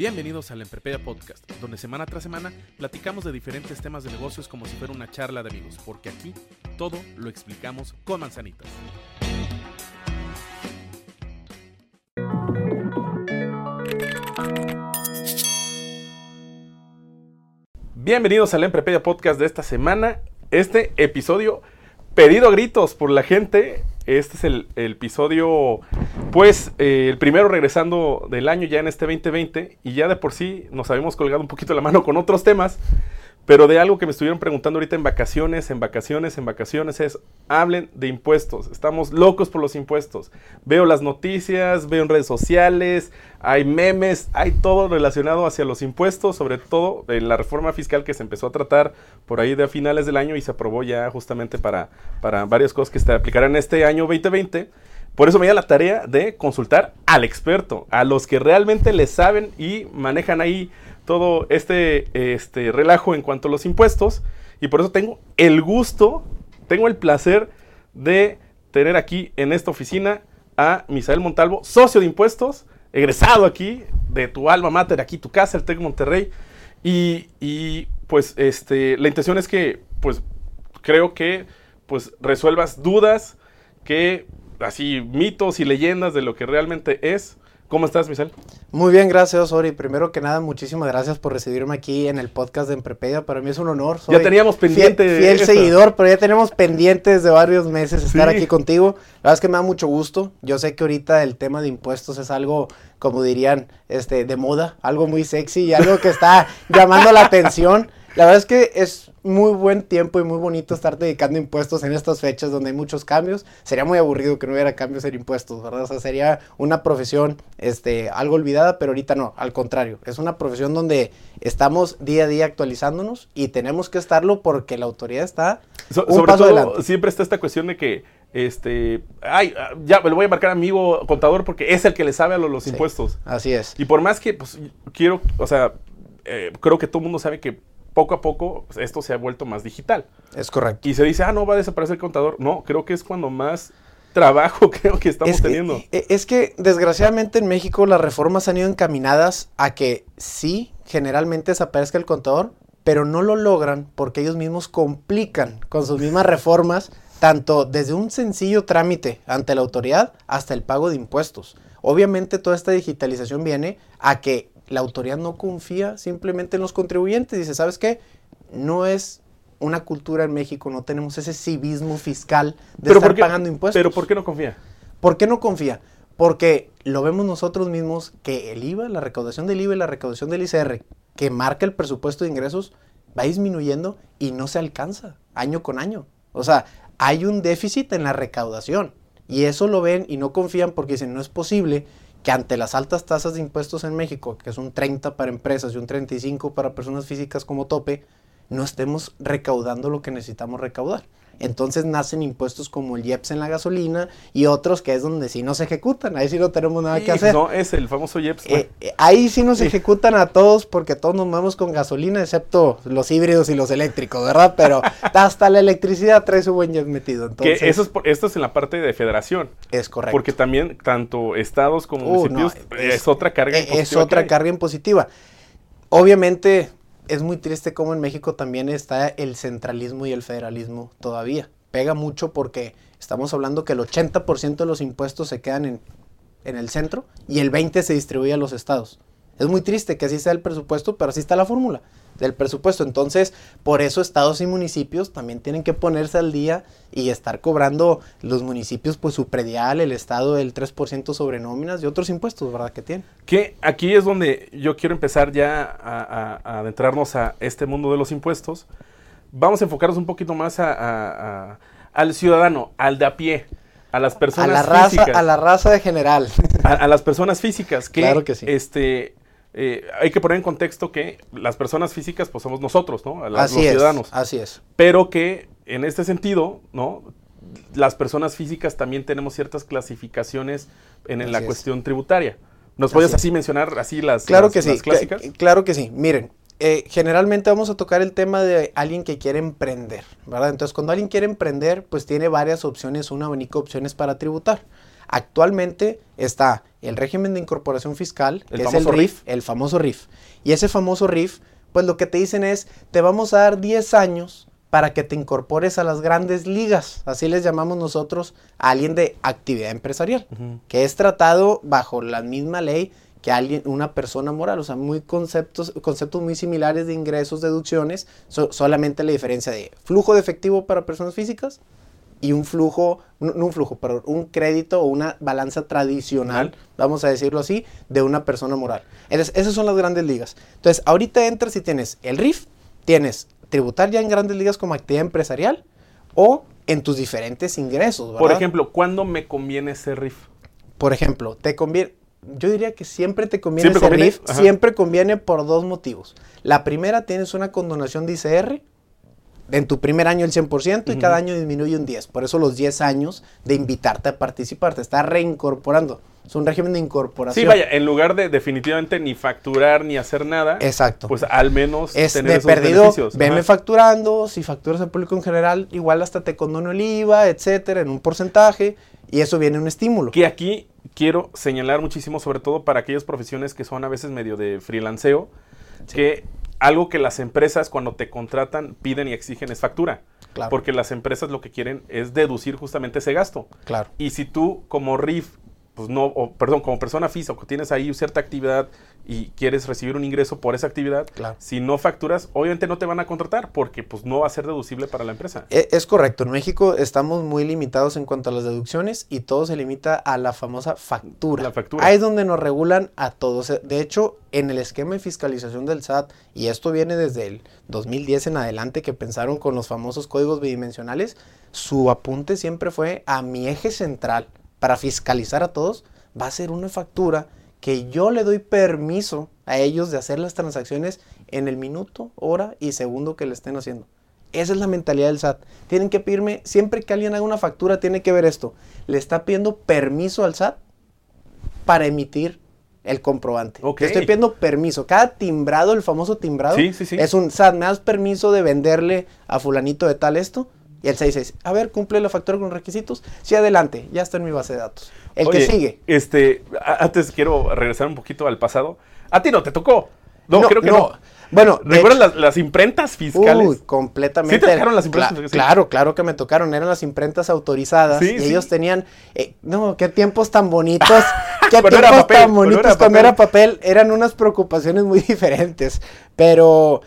Bienvenidos al Emprepedia Podcast, donde semana tras semana platicamos de diferentes temas de negocios como si fuera una charla de amigos, porque aquí todo lo explicamos con manzanitas. Bienvenidos al Emprepedia Podcast de esta semana. Este episodio pedido a gritos por la gente. Este es el, episodio, pues, eh, el primero regresando del año ya en este 2020. Y ya de por sí nos habíamos colgado un poquito la mano con otros temas. Pero de algo que me estuvieron preguntando ahorita en vacaciones, en vacaciones, en vacaciones es, hablen de impuestos. Estamos locos por los impuestos. Veo las noticias, veo en redes sociales, hay memes, hay todo relacionado hacia los impuestos, sobre todo en la reforma fiscal que se empezó a tratar por ahí de finales del año y se aprobó ya justamente para, para varias cosas que se aplicarán este año 2020. Por eso me da la tarea de consultar al experto, a los que realmente le saben y manejan ahí todo este, este relajo en cuanto a los impuestos. Y por eso tengo el gusto, tengo el placer de tener aquí en esta oficina a Misael Montalvo, socio de impuestos, egresado aquí de tu alma mater, aquí tu casa, el TEC Monterrey. Y, y, pues este, la intención es que, pues creo que pues resuelvas dudas, que así mitos y leyendas de lo que realmente es. ¿Cómo estás, Misael? Muy bien, gracias, Ori. Primero que nada, muchísimas gracias por recibirme aquí en el podcast de Emprepedia. Para mí es un honor. ya teníamos pendiente. Fiel, fiel seguidor, pero ya tenemos pendientes de varios meses estar sí. aquí contigo. La verdad es que me da mucho gusto. Yo sé que ahorita el tema de impuestos es algo, como dirían, este, de moda, algo muy sexy y algo que está llamando la atención. La verdad es que es muy buen tiempo y muy bonito estar dedicando impuestos en estas fechas donde hay muchos cambios. Sería muy aburrido que no hubiera cambios en impuestos, ¿verdad? O sea, sería una profesión este, algo olvidada, pero ahorita no, al contrario. Es una profesión donde estamos día a día actualizándonos y tenemos que estarlo porque la autoridad está so, un sobre paso todo, adelante. Siempre está esta cuestión de que, este, ay, ya me lo voy a marcar amigo contador porque es el que le sabe a los, los Sí, impuestos. Así es. Y por más que, pues, quiero, o sea, eh, creo que todo el mundo sabe que poco a poco pues, esto se ha vuelto más digital. Es correcto. Y se dice, ah, no, va a desaparecer el contador. No, creo que es cuando más trabajo creo que estamos es que, teniendo. e- Es que desgraciadamente en México las reformas han ido encaminadas a que sí, generalmente desaparezca el contador, pero no lo logran porque ellos mismos complican con sus mismas reformas, tanto desde un sencillo trámite ante la autoridad hasta el pago de impuestos. Obviamente toda esta digitalización viene a que la autoridad no confía simplemente en los contribuyentes. Dice, ¿sabes qué? No es una cultura en México, no tenemos ese civismo fiscal de estar ¿por qué, pagando impuestos. Pero ¿por qué no confía? ¿Por qué no confía? Porque lo vemos nosotros mismos que el IVA, la recaudación del IVA y la recaudación del ICR, que marca el presupuesto de ingresos, va disminuyendo y no se alcanza año con año. O sea, hay un déficit en la recaudación y eso lo ven y no confían porque dicen, no es posible que ante las altas tasas de impuestos en México, que es un 30 para empresas y un 35 para personas físicas como tope, no estemos recaudando lo que necesitamos recaudar. Entonces nacen impuestos como el IEPS en la gasolina y otros que es donde sí no se ejecutan. Ahí sí no tenemos nada que Sí, hacer. No, es el famoso IEPS. Eh, eh, ahí sí nos ejecutan a todos porque todos nos movemos con gasolina, excepto los híbridos y los eléctricos, ¿verdad? Pero hasta la electricidad trae su buen jet metido. Entonces, que eso es, por- esto es en la parte de federación. es correcto. Porque también tanto estados como Uh, no, municipios es, otra carga eh, impositiva Es otra carga impositiva. Obviamente es muy triste como en México también está el centralismo y el federalismo todavía. Pega mucho porque estamos hablando que el 80% de los impuestos se quedan en, en el centro y el 20% se distribuye a los estados. Es muy triste que así sea el presupuesto, pero así está la fórmula del presupuesto. Entonces, por eso estados y municipios también tienen que ponerse al día y estar cobrando los municipios pues su predial, el estado el 3% sobre nóminas y otros impuestos, ¿verdad? Que tienen. Que aquí es donde yo quiero empezar ya a, a- a adentrarnos a este mundo de los impuestos. Vamos a enfocarnos un poquito más a, a- a- al ciudadano, al de a pie, a las A personas la raza, físicas. a la raza de general. a, a las personas físicas que, Claro que sí. este eh, hay que poner en contexto que las personas físicas pues somos nosotros, ¿no? Así los es. ciudadanos. Así es. Pero que en este sentido, ¿no? Las personas físicas también tenemos ciertas clasificaciones en, en la es. cuestión tributaria. ¿Nos puedes Así así mencionar así las, Claro las- que sí. las clásicas? cl- claro que sí. Miren, eh, generalmente vamos a tocar el tema de alguien que quiere emprender, ¿verdad? Entonces, cuando alguien quiere emprender, pues tiene varias opciones, un abanico de opciones para tributar. Actualmente está el régimen de incorporación fiscal, El que es el famoso RIF, el famoso RIF. Y ese famoso RIF, pues lo que te dicen es, te vamos a dar 10 años para que te incorpores a las grandes ligas, así les llamamos nosotros a alguien de actividad empresarial, que es tratado bajo la misma ley que alguien, una persona moral, o sea, muy conceptos, conceptos muy similares de ingresos, deducciones, so- solamente la diferencia de flujo de efectivo para personas físicas y un flujo, no un flujo, pero un crédito o una balanza tradicional, vamos a decirlo así, de una persona moral. Entonces, esas son las grandes ligas. Entonces, ahorita entras y tienes el RIF, tienes tributar ya en grandes ligas como actividad empresarial o en tus diferentes ingresos, Por ejemplo, ¿cuándo me conviene ese RIF? Por ejemplo, te conviene, yo diría que siempre te conviene ¿Siempre ese conviene? RIF, Ajá. siempre conviene por dos motivos. La primera, tienes una condonación de ICR, en tu primer año el 100% y cada año disminuye un 10. Por eso los 10 años de invitarte a participar, te está reincorporando. Es un régimen de incorporación. Sí, vaya, en lugar de definitivamente ni facturar ni hacer nada, Exacto. pues al menos es tener de esos perdido, beneficios. veme Ajá. facturando, si facturas al público en general, igual hasta te condono el IVA, etcétera, en un porcentaje, y eso viene un estímulo. Que aquí quiero señalar muchísimo, sobre todo para aquellas profesiones que son a veces medio de freelanceo, que algo que las empresas cuando te contratan piden y exigen es factura. Claro. Porque las empresas lo que quieren es deducir justamente ese gasto. Claro. Y si tú como RIF, pues no, o, perdón, como persona física, tienes ahí cierta actividad y quieres recibir un ingreso por esa actividad, Claro. si no facturas, obviamente no te van a contratar porque pues no va a ser deducible para la empresa. E- Es correcto, en México estamos muy limitados en cuanto a las deducciones y todo se limita a la famosa factura. La factura. Ahí es donde nos regulan a todos. De hecho, en el esquema de fiscalización del SAT, y esto viene desde el 2010 en adelante que pensaron con los famosos códigos bidimensionales, su apunte siempre fue a mi eje central para fiscalizar a todos, va a ser una factura que yo le doy permiso a ellos de hacer las transacciones en el minuto, hora y segundo que le estén haciendo. Esa es la mentalidad del SAT. Tienen que pedirme, siempre que alguien haga una factura, tiene que ver esto. Le está pidiendo permiso al SAT para emitir el comprobante. Ok. Le estoy pidiendo permiso. Cada timbrado, el famoso timbrado, Sí, sí, sí. es un SAT. ¿Me das permiso de venderle a fulanito de tal esto? Y el 66, a ver, cumple la factura con requisitos. Sí, adelante, ya está en mi base de datos. El Oye, que sigue. Este, antes quiero regresar un poquito al pasado. A ti no te tocó. No, No, creo que no. no. Bueno, ¿Recuerdas las, las imprentas fiscales? Uy, completamente. ¿Sí te tocaron las Cla- imprentas fiscales? Claro, claro que me tocaron. Eran las imprentas autorizadas. Sí, y sí. ellos tenían. eh, no, qué tiempos tan bonitos. qué tiempos papel, tan bonitos cuando era papel. Eran unas preocupaciones muy diferentes. Pero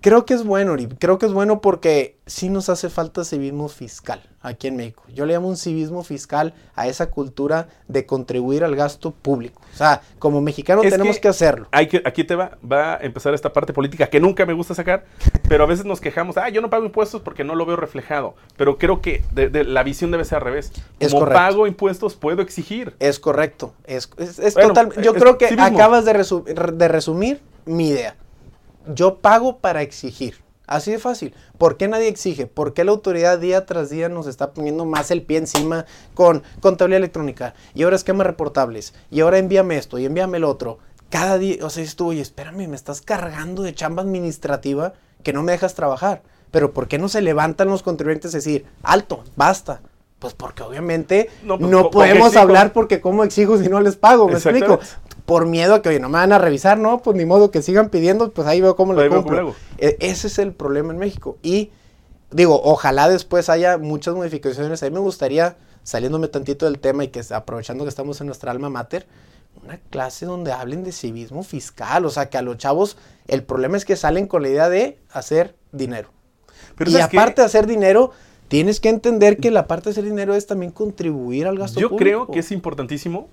creo que es bueno. Creo que es bueno porque sí nos hace falta civismo fiscal aquí en México. Yo le llamo un civismo fiscal a esa cultura de contribuir al gasto público. O sea, como mexicano Es tenemos que- que hacerlo. Hay que, aquí te va, va a empezar esta parte política que nunca me gusta sacar, pero a veces nos quejamos, ah, yo no pago impuestos porque no lo veo reflejado. Pero creo que de- de- la visión debe ser al revés. Es Como correcto. pago impuestos, puedo exigir. Es correcto. Es, es- es Bueno, total. Yo creo que civismo. acabas de, resu- de resumir mi idea. Yo pago para exigir. Así de fácil. ¿Por qué nadie exige? ¿Por qué la autoridad día tras día nos está poniendo más el pie encima con contabilidad electrónica? Y ahora esquemas reportables. Y ahora envíame esto y envíame el otro. Cada día, o sea, dices tú, oye, espérame, me estás cargando de chamba administrativa que no me dejas trabajar. Pero ¿por qué no se levantan los contribuyentes a decir, alto, basta? Pues porque obviamente No, pues, ¿con- con qué podemos hablar porque cómo exijo si no les pago, ¿me explico? Por miedo a que, oye, no me van a revisar, ¿no? Pues ni modo que sigan pidiendo, pues ahí veo cómo veo cumplo. E- ese es el problema en México. Y digo, ojalá después haya muchas modificaciones. A mí me gustaría, saliéndome tantito del tema y que aprovechando que estamos en nuestra alma mater, una clase donde hablen de civismo fiscal. O sea, que a los chavos el problema es que salen con la idea de hacer dinero. Pero y aparte de hacer dinero, tienes que entender que la parte de hacer dinero es también contribuir al gasto Yo público. creo que es importantísimo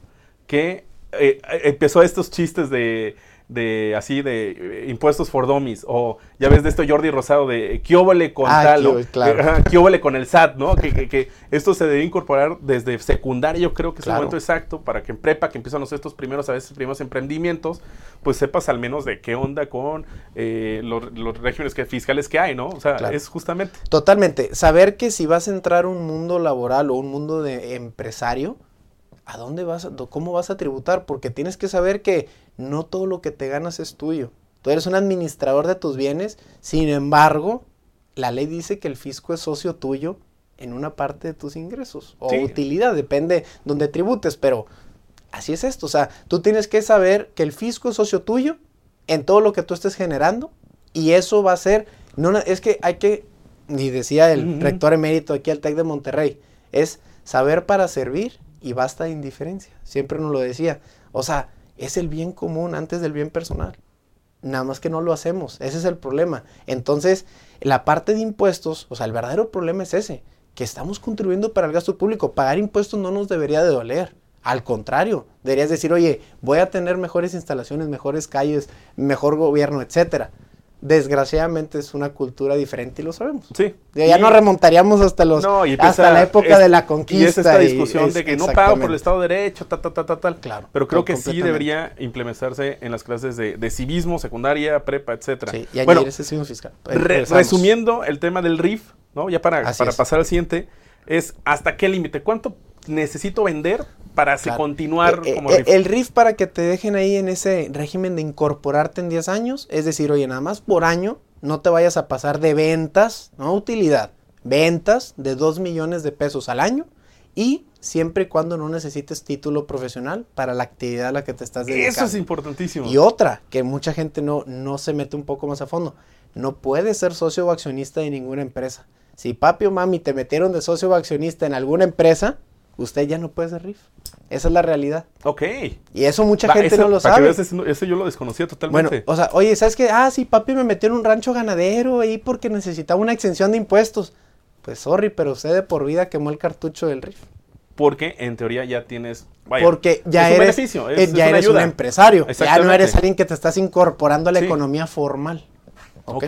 que eh, eh, empezó estos chistes de de así de eh, impuestos for dummies o ya ves de esto Jordi Rosado de quióbole con Ah, tal o, qué- claro. eh, quióbole con el SAT, ¿no? Que, que- que esto se debe incorporar desde secundaria, yo creo que es Claro. el momento exacto para que en prepa, que empiezan los estos primeros, a veces primeros emprendimientos, pues sepas al menos de qué onda con eh, los, los regímenes que, fiscales que hay, ¿no? O sea, Claro. es justamente. Totalmente. Saber que si vas a entrar a un mundo laboral o un mundo de empresario, ¿a dónde vas? a- ¿Cómo vas a tributar? Porque tienes que saber que no todo lo que te ganas es tuyo. Tú eres un administrador de tus bienes, sin embargo, la ley dice que el fisco es socio tuyo en una parte de tus ingresos o Sí. utilidad, depende donde tributes, pero así es esto. O sea, tú tienes que saber que el fisco es socio tuyo en todo lo que tú estés generando y eso va a ser, no, es que hay que, y decía el rector emérito aquí al TEC de Monterrey, es saber para servir y basta de indiferencia. Siempre nos lo decía. O sea, es el bien común antes del bien personal. Nada más que no lo hacemos. Ese es el problema. Entonces, la parte de impuestos, o sea, el verdadero problema es ese, que estamos contribuyendo para el gasto público. Pagar impuestos no nos debería de doler. Al contrario, deberías decir, oye, voy a tener mejores instalaciones, mejores calles, mejor gobierno, etcétera. Desgraciadamente es una cultura diferente y lo sabemos. Sí. Ya, Y- nos remontaríamos hasta los No, hasta la época es- de la conquista. Y es esta y- discusión es- de que no pago por el Estado de Derecho, tal, tal, tal, tal, tal. Claro, Pero creo no, que sí debería implementarse en las clases de, de civismo, secundaria, prepa, etcétera. Sí, y bueno, ese signo fiscal. re- resumiendo el tema del RIF, ¿no? Ya para, Así para es. pasar al siguiente, es hasta qué límite, cuánto necesito vender para Claro. continuar Eh, como eh, RIF. el RIF para que te dejen ahí en ese régimen de incorporarte en 10 años, es decir, oye, nada más por año no te vayas a pasar de ventas, no utilidad, ventas de 2 millones de pesos al año y siempre y cuando no necesites título profesional para la actividad a la que te estás dedicando. Eso es importantísimo. Y otra, que mucha gente no, no se mete un poco más a fondo, no puedes ser socio o accionista de ninguna empresa. Si papi o mami te metieron de socio o accionista en alguna empresa, usted ya no puede ser RIF. Esa es la realidad. Ok. Y eso mucha Va, gente no lo sabe. ese yo lo desconocía Bueno, totalmente. o sea, oye, ¿sabes qué? Ah, sí, papi me metió en un rancho ganadero ahí porque necesitaba una exención de impuestos. Pues sorry, pero usted de por vida quemó el cartucho del RIF. porque en teoría ya tienes. vaya, porque ya es un eres, eh, es- es ya eres un empresario. Ya no eres alguien que te estás incorporando a la Sí. economía formal. Ok,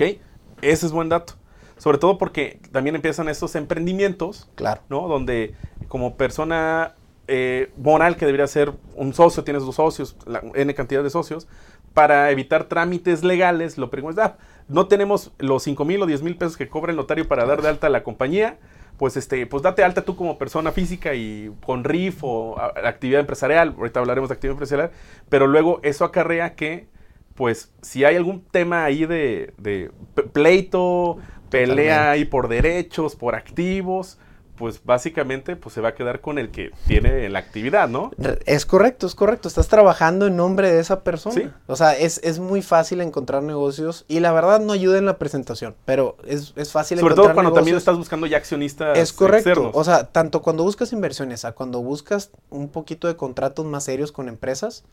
ese es buen dato. Sobre todo porque también empiezan estos emprendimientos, Claro. ¿no? Donde como persona eh, moral que debería ser un socio, tienes dos socios, la, N cantidad de socios, para evitar trámites legales, lo primero es, ah, no tenemos los 5 mil o 10 mil pesos que cobra el notario para dar de alta a la compañía, pues este, pues date alta tú como persona física y con RIF o a- actividad empresarial, ahorita hablaremos de actividad empresarial, pero luego eso acarrea que, pues, si hay algún tema ahí de, de pleito, pelea Totalmente. ahí por derechos, por activos, pues básicamente pues se va a quedar con el que tiene la actividad, ¿no? Es correcto, es correcto. Estás trabajando en nombre de esa persona. Sí. O sea, es, es muy fácil encontrar negocios y la verdad no ayuda en la presentación, pero es, es fácil Sobre todo cuando también estás buscando ya accionistas Es correcto. externos. O sea, tanto cuando buscas inversiones a cuando buscas un poquito de contratos más serios con empresas,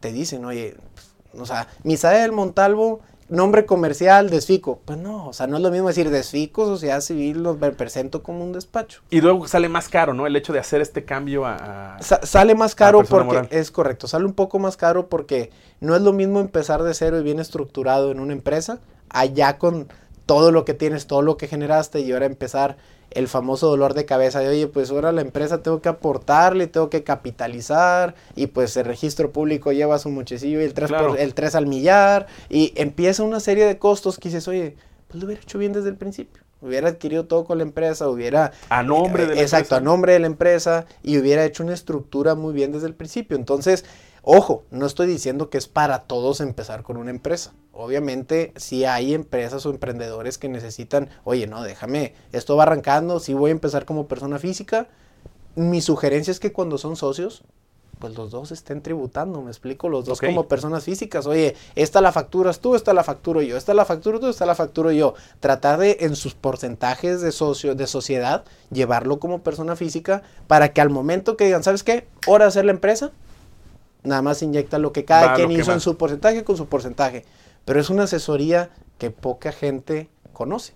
te dicen, oye, o sea, Misael Montalvo, nombre comercial, desfico. Pues no, o sea, no es lo mismo decir desfico, sociedad civil, lo presento como un despacho. y luego sale más caro, ¿no? El hecho de hacer este cambio a... a- Sa- sale más caro porque moral. es correcto, sale un poco más caro porque no es lo mismo empezar de cero y bien estructurado en una empresa, allá con todo lo que tienes, todo lo que generaste y ahora empezar el famoso dolor de cabeza de, oye, pues ahora la empresa tengo que aportarle, tengo que capitalizar y pues el registro público lleva su mochecillo y el 3, Claro. por- el 3 al millar y empieza una serie de costos que dices, oye, pues lo hubiera hecho bien desde el principio. Hubiera adquirido todo con la empresa, hubiera A nombre de la Exacto, empresa. a nombre de la empresa y hubiera hecho una estructura muy bien desde el principio. Entonces, ojo, no estoy diciendo que es para todos empezar con una empresa. Obviamente, si hay empresas o emprendedores que necesitan, oye, no, déjame, esto va arrancando, si voy a empezar como persona física. Mi sugerencia es que cuando son socios, pues los dos estén tributando, me explico, los dos como personas físicas. Oye, esta la facturas tú, esta la facturo yo, esta la facturo tú, esta la facturo yo. Tratar de en sus porcentajes de socio, de sociedad, llevarlo como persona física para que al momento que digan, ¿sabes qué? Hora de hacer la empresa, nada más inyecta lo que cada Va, quien hizo en su porcentaje con su porcentaje. Pero es una asesoría que poca gente conoce.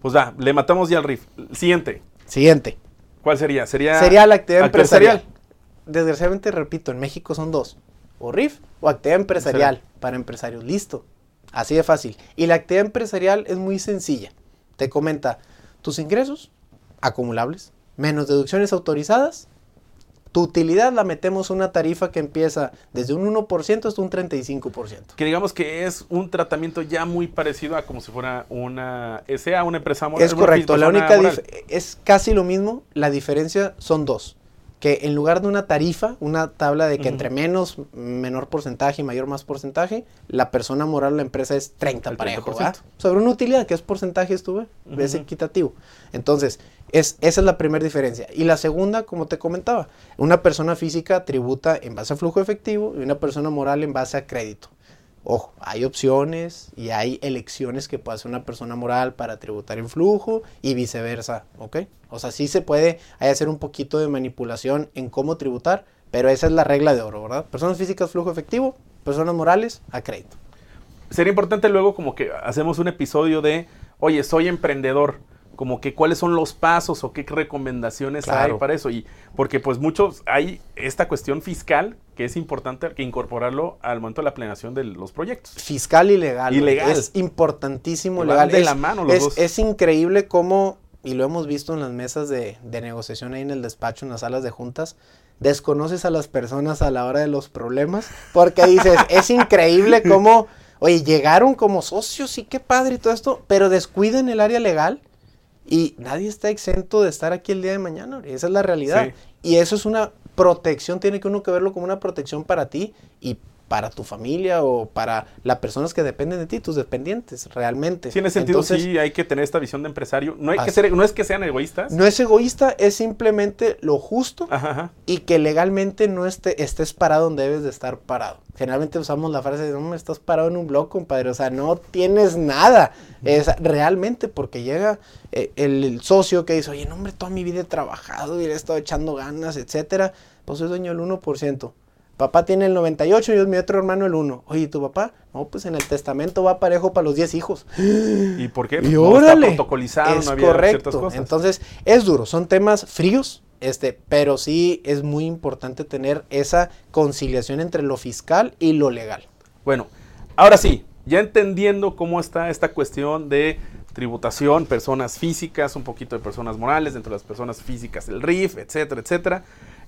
Pues da, le matamos ya al RIF. Siguiente. Siguiente. ¿Cuál sería? Sería, Sería la actividad empresarial. empresarial. Desgraciadamente, repito, en México son dos. o RIF o actividad empresarial para empresarios. Listo. Así de fácil. Y la actividad empresarial es muy sencilla. Te comenta tus ingresos acumulables, menos deducciones autorizadas. Tu utilidad la metemos una tarifa que empieza desde un 1% hasta un 35%. Que digamos que es un tratamiento ya muy parecido a como si fuera una SA, una empresa moral. Es correcto, la única es casi lo mismo, la diferencia son dos. Que en lugar de una tarifa, una tabla de que entre menos, menor porcentaje y mayor más porcentaje, la persona moral o la empresa es 30 Al parejo, 30%. ¿verdad? Sobre una utilidad, que es porcentaje, estuve, es equitativo. Entonces, es, esa es la primera diferencia. Y la segunda, como te comentaba, una persona física tributa en base a flujo efectivo y una persona moral en base a crédito. Ojo, hay opciones y hay elecciones que puede hacer una persona moral para tributar en flujo y viceversa, ¿ok? O sea, sí se puede hacer un poquito de manipulación en cómo tributar, pero esa es la regla de oro, ¿verdad? Personas físicas, flujo efectivo, personas morales, a crédito. Sería importante luego como que hacemos un episodio de, oye, soy emprendedor, como que cuáles son los pasos o qué recomendaciones Claro. hay para eso. Y porque pues muchos, hay esta cuestión fiscal que es importante que incorporarlo al momento de la planeación de los proyectos. Fiscal y legal. Y legal. Es importantísimo van legal. de es, la mano los es- dos. es increíble cómo, y lo hemos visto en las mesas de, de negociación ahí en el despacho, en las salas de juntas, desconoces a las personas a la hora de los problemas, porque dices, es increíble cómo, oye, llegaron como socios, sí, qué padre y todo esto, pero descuidan el área legal y nadie está exento de estar aquí el día de mañana, güey. esa es la realidad. Sí. Y eso es una protección, tiene que uno que verlo como una protección para ti y para tu familia o para las personas que dependen de ti, tus dependientes, realmente. Ese sentido Entonces, sí hay que tener esta visión de empresario. No hay que ser, no es que sean egoístas. No es egoísta, es simplemente lo justo Ajá, ajá. y que legalmente no esté, estés parado donde debes de estar parado. Generalmente usamos la frase de no me estás parado en un blog, compadre, o sea, no tienes nada. Es realmente porque llega eh, el, el socio que dice, oye, no, hombre, toda mi vida he trabajado y he estado echando ganas, etcétera. Pues soy dueño del 1%. Papá tiene el 98 y mi otro hermano el 1. Oye, ¿y tu papá? No, pues en el testamento va parejo para los 10 hijos. ¿Y por qué? Y no órale. está protocolizado, es no había ciertas correcto. cosas. Entonces, es duro, son temas fríos, este, pero sí es muy importante tener esa conciliación entre lo fiscal y lo legal. Bueno, ahora sí, ya entendiendo cómo está esta cuestión de tributación, personas físicas, un poquito de personas morales, dentro de las personas físicas el RIF, etcétera, etcétera.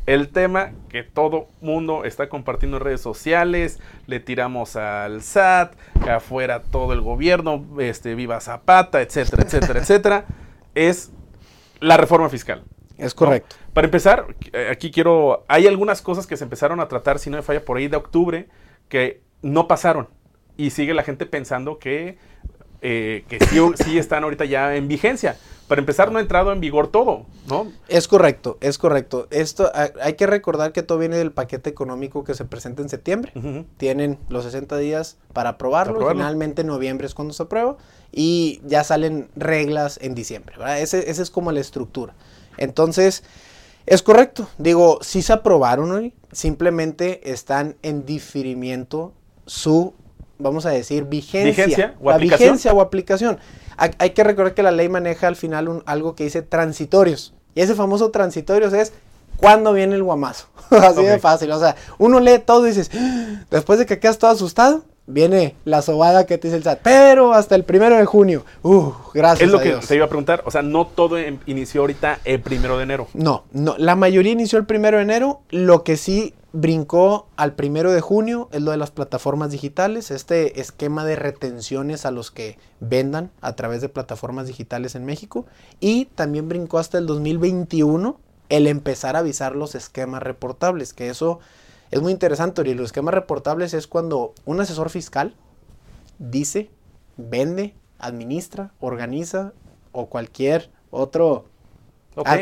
El tema que todo mundo está compartiendo en redes sociales, le tiramos al SAT, que afuera todo el gobierno, este, viva Zapata, etcétera, etcétera, etcétera, es la reforma fiscal. Es ¿no? correcto. Para empezar, eh, aquí quiero. Hay algunas cosas que se empezaron a tratar, si no me falla, por ahí de octubre, que no pasaron. Y sigue la gente pensando que, eh, que sí, sí están ahorita ya en vigencia. Para empezar, no ha entrado en vigor todo, ¿no? Es correcto, es correcto. Esto hay que recordar que todo viene del paquete económico que se presenta en septiembre. Tienen los 60 días para aprobarlo. Aprobarlo. Finalmente, noviembre es cuando se aprueba. Y ya salen reglas en diciembre. ¿verdad? Ese, esa es como la estructura. Entonces, es correcto. Digo, sí se aprobaron hoy. Simplemente están en diferimiento su, vamos a decir, vigencia. ¿Vigencia o La aplicación? vigencia o aplicación. Hay, hay que recordar que la ley maneja al final un- algo que dice transitorios. Y ese famoso transitorios es cuándo viene el guamazo. Así de fácil. O sea, uno lee todo y dices, "Ah", después de que quedas todo asustado, viene la sobada que te dice el SAT. Pero hasta el primero de junio. Uh, gracias. Es lo a que Dios. te iba a preguntar. O sea, no todo em- inició ahorita el primero de enero. No, no, la mayoría inició el primero de enero. Lo que sí brincó al primero de junio es lo de las plataformas digitales, este esquema de retenciones a los que vendan a través de plataformas digitales en México. Y también brincó hasta el 2021 el empezar a avisar los esquemas reportables, que eso es muy interesante. Y los esquemas reportables es cuando un asesor fiscal dice, vende, administra, organiza o cualquier otro. Ah,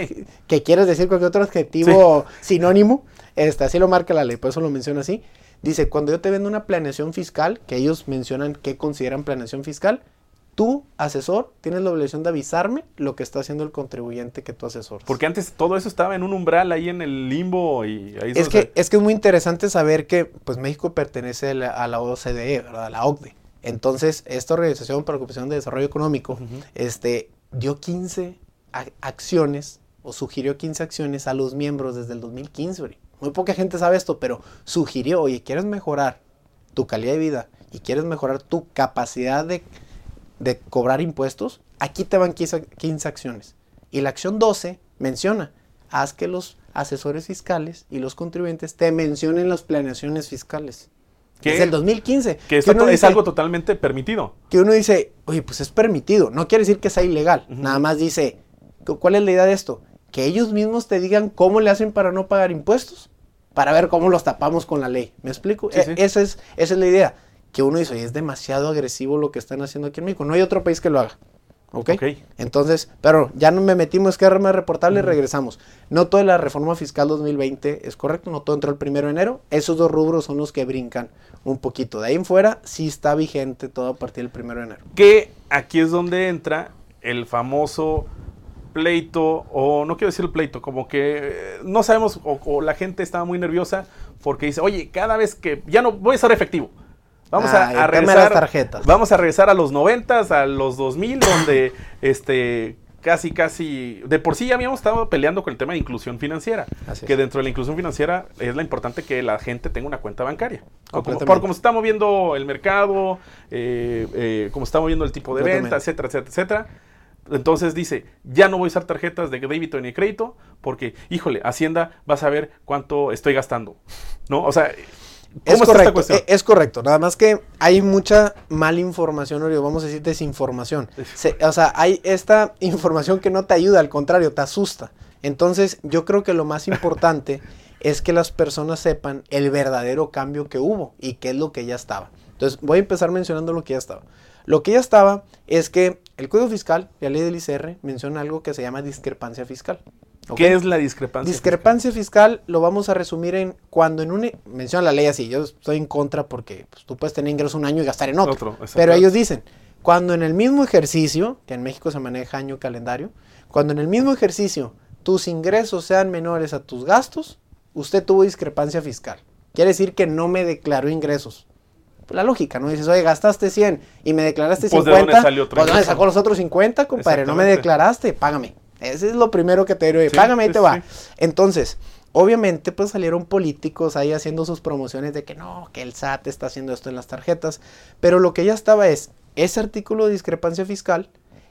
que quieres decir cualquier otro adjetivo sinónimo, este, así lo marca la ley, por eso lo menciona así. Dice, cuando yo te vendo una planeación fiscal, que ellos mencionan qué consideran planeación fiscal, tú, asesor, tienes la obligación de avisarme lo que está haciendo el contribuyente que tú asesoras. Porque antes todo eso estaba en un umbral ahí en el limbo y ahí es que, es que es muy interesante saber que pues México pertenece a la, a la OCDE, ¿verdad? A la OCDE. Entonces, esta Organización para la Cooperación de Desarrollo Económico este, dio 15 a- acciones o sugirió 15 acciones a los miembros desde el 2015, güey. muy poca gente sabe esto, pero sugirió, oye, ¿quieres mejorar tu calidad de vida y quieres mejorar tu capacidad de, de cobrar impuestos? Aquí te van 15, 15 acciones. Y la acción 12 menciona, haz que los asesores fiscales y los contribuyentes te mencionen las planeaciones fiscales. ¿Qué? Es el 2015. Que esto uno es dice- algo totalmente permitido. que uno dice, oye, pues es permitido. No quiere decir que sea ilegal. Nada más dice, cu- ¿cuál es la idea de esto? Que ellos mismos te digan cómo le hacen para no pagar impuestos, para ver cómo los tapamos con la ley. ¿Me explico? Sí, E- sí. Esa, es, esa es la idea. Que uno dice, es demasiado agresivo lo que están haciendo aquí en México. No hay otro país que lo haga. ¿Ok? Ok. Entonces, pero ya no me metimos que más reportable y regresamos. No toda la reforma fiscal 2020 es correcto, no todo entró el primero de enero. Esos dos rubros son los que brincan un poquito. De ahí en fuera, sí está vigente todo a partir del primero de enero. Que aquí es donde entra el famoso pleito, o no quiero decir el pleito, como que eh, no sabemos, o, o la gente estaba muy nerviosa porque dice, oye, cada vez que ya no voy a ser efectivo. Vamos Ah, a, regresar. las tarjetas. Vamos a regresar a los 90, a los 2000, donde este casi, casi. De por sí ya habíamos estado peleando con el tema de inclusión financiera. Así que es. dentro de la inclusión financiera es la importante que la gente tenga una cuenta bancaria. Como, por cómo se está moviendo el mercado, eh, eh, cómo se está moviendo el tipo de venta, etcétera, etcétera, etcétera. Entonces dice, ya no voy a usar tarjetas de débito ni de crédito porque, híjole, Hacienda va a saber cuánto estoy gastando. ¿No? O sea, ¿cómo Es correcto, e- es correcto. Nada más que hay mucha mala información, o vamos a decir desinformación. Se- o sea, hay esta información que no te ayuda, al contrario, te asusta. Entonces, yo creo que lo más importante es que las personas sepan el verdadero cambio que hubo y qué es lo que ya estaba. Entonces, voy a empezar mencionando lo que ya estaba. Lo que ya estaba es que el Código Fiscal y la ley del ICR menciona algo que se llama discrepancia fiscal. ¿Qué es la discrepancia? Discrepancia fiscal lo vamos a resumir en cuando en un... Menciona la ley así, yo estoy en contra porque pues, tú puedes tener ingreso un año y gastar en otro. Pero ellos dicen, cuando en el mismo ejercicio, que en México se maneja año calendario, cuando en el mismo ejercicio tus ingresos sean menores a tus gastos, usted tuvo discrepancia fiscal. Quiere decir que no me declaró ingresos. La lógica, ¿no? Dices, oye, gastaste 100 y me declaraste Pues, ¿de 50. dónde salió pues, ¿dónde sacó los otros 50, compadre? No me declaraste, págame. Ese es lo primero que te digo, Sí, págame, sí, te va. sí. Entonces, obviamente, pues salieron políticos ahí haciendo sus promociones de que no, que el SAT está haciendo esto en las tarjetas. Pero lo que ya estaba es ese artículo de discrepancia fiscal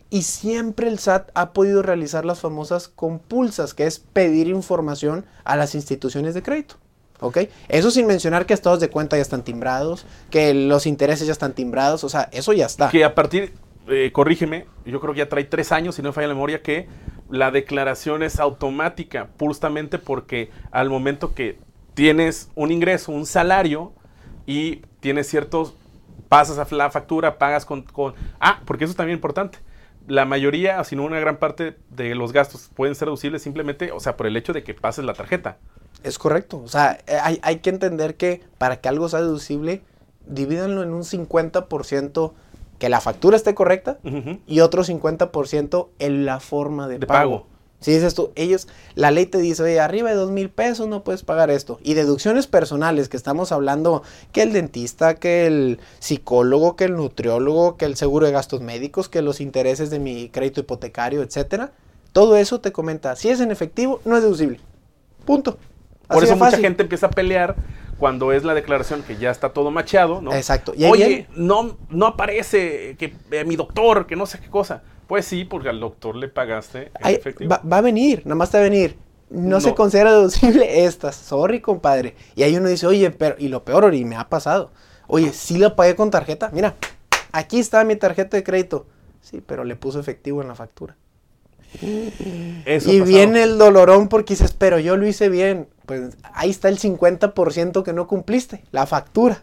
y siempre el SAT ha podido realizar las famosas compulsas, que es pedir información a las instituciones de crédito. ¿Ok? Eso sin mencionar que estados de cuenta ya están timbrados, que los intereses ya están timbrados, o sea, eso ya está. Que a partir, eh, corrígeme, yo creo que ya trae tres años, si no me falla la memoria, que la declaración es automática, justamente porque al momento que tienes un ingreso, un salario, y tienes ciertos, pasas a la factura, pagas con, con... Ah, porque eso es también importante. La mayoría, si no una gran parte de los gastos pueden ser deducibles simplemente, o sea, por el hecho de que pases la tarjeta. Es correcto. O sea, eh, hay, hay que entender que para que algo sea deducible, divídanlo en un 50% que la factura esté correcta y otro 50% en la forma de, De pago. pago. Si dices tú, ellos, la ley te dice, oye, arriba de dos mil pesos no puedes pagar esto. Y deducciones personales, que estamos hablando que el dentista, que el psicólogo, que el nutriólogo, que el seguro de gastos médicos, que los intereses de mi crédito hipotecario, etcétera. Todo eso te comenta, si es en efectivo, no es deducible. Punto. Por Así eso mucha gente empieza a pelear cuando es la declaración que ya está todo machado, ¿no? Exacto. Y Oye, no, no aparece que eh, mi doctor, que no sé qué cosa. Pues sí, porque al doctor le pagaste en Ahí efectivo. va, va a venir, nada más te va a venir. No, se considera deducible estas. Sorry, compadre. Y ahí uno dice, oye, pero, y lo peor, y me ha pasado. Oye, sí la pagué con tarjeta. Mira, aquí está mi tarjeta de crédito. Sí, pero le puso efectivo en la factura. Eso y pasado. viene el dolorón porque dices, pero yo lo hice bien. Pues ahí está el 50% que no cumpliste, la factura.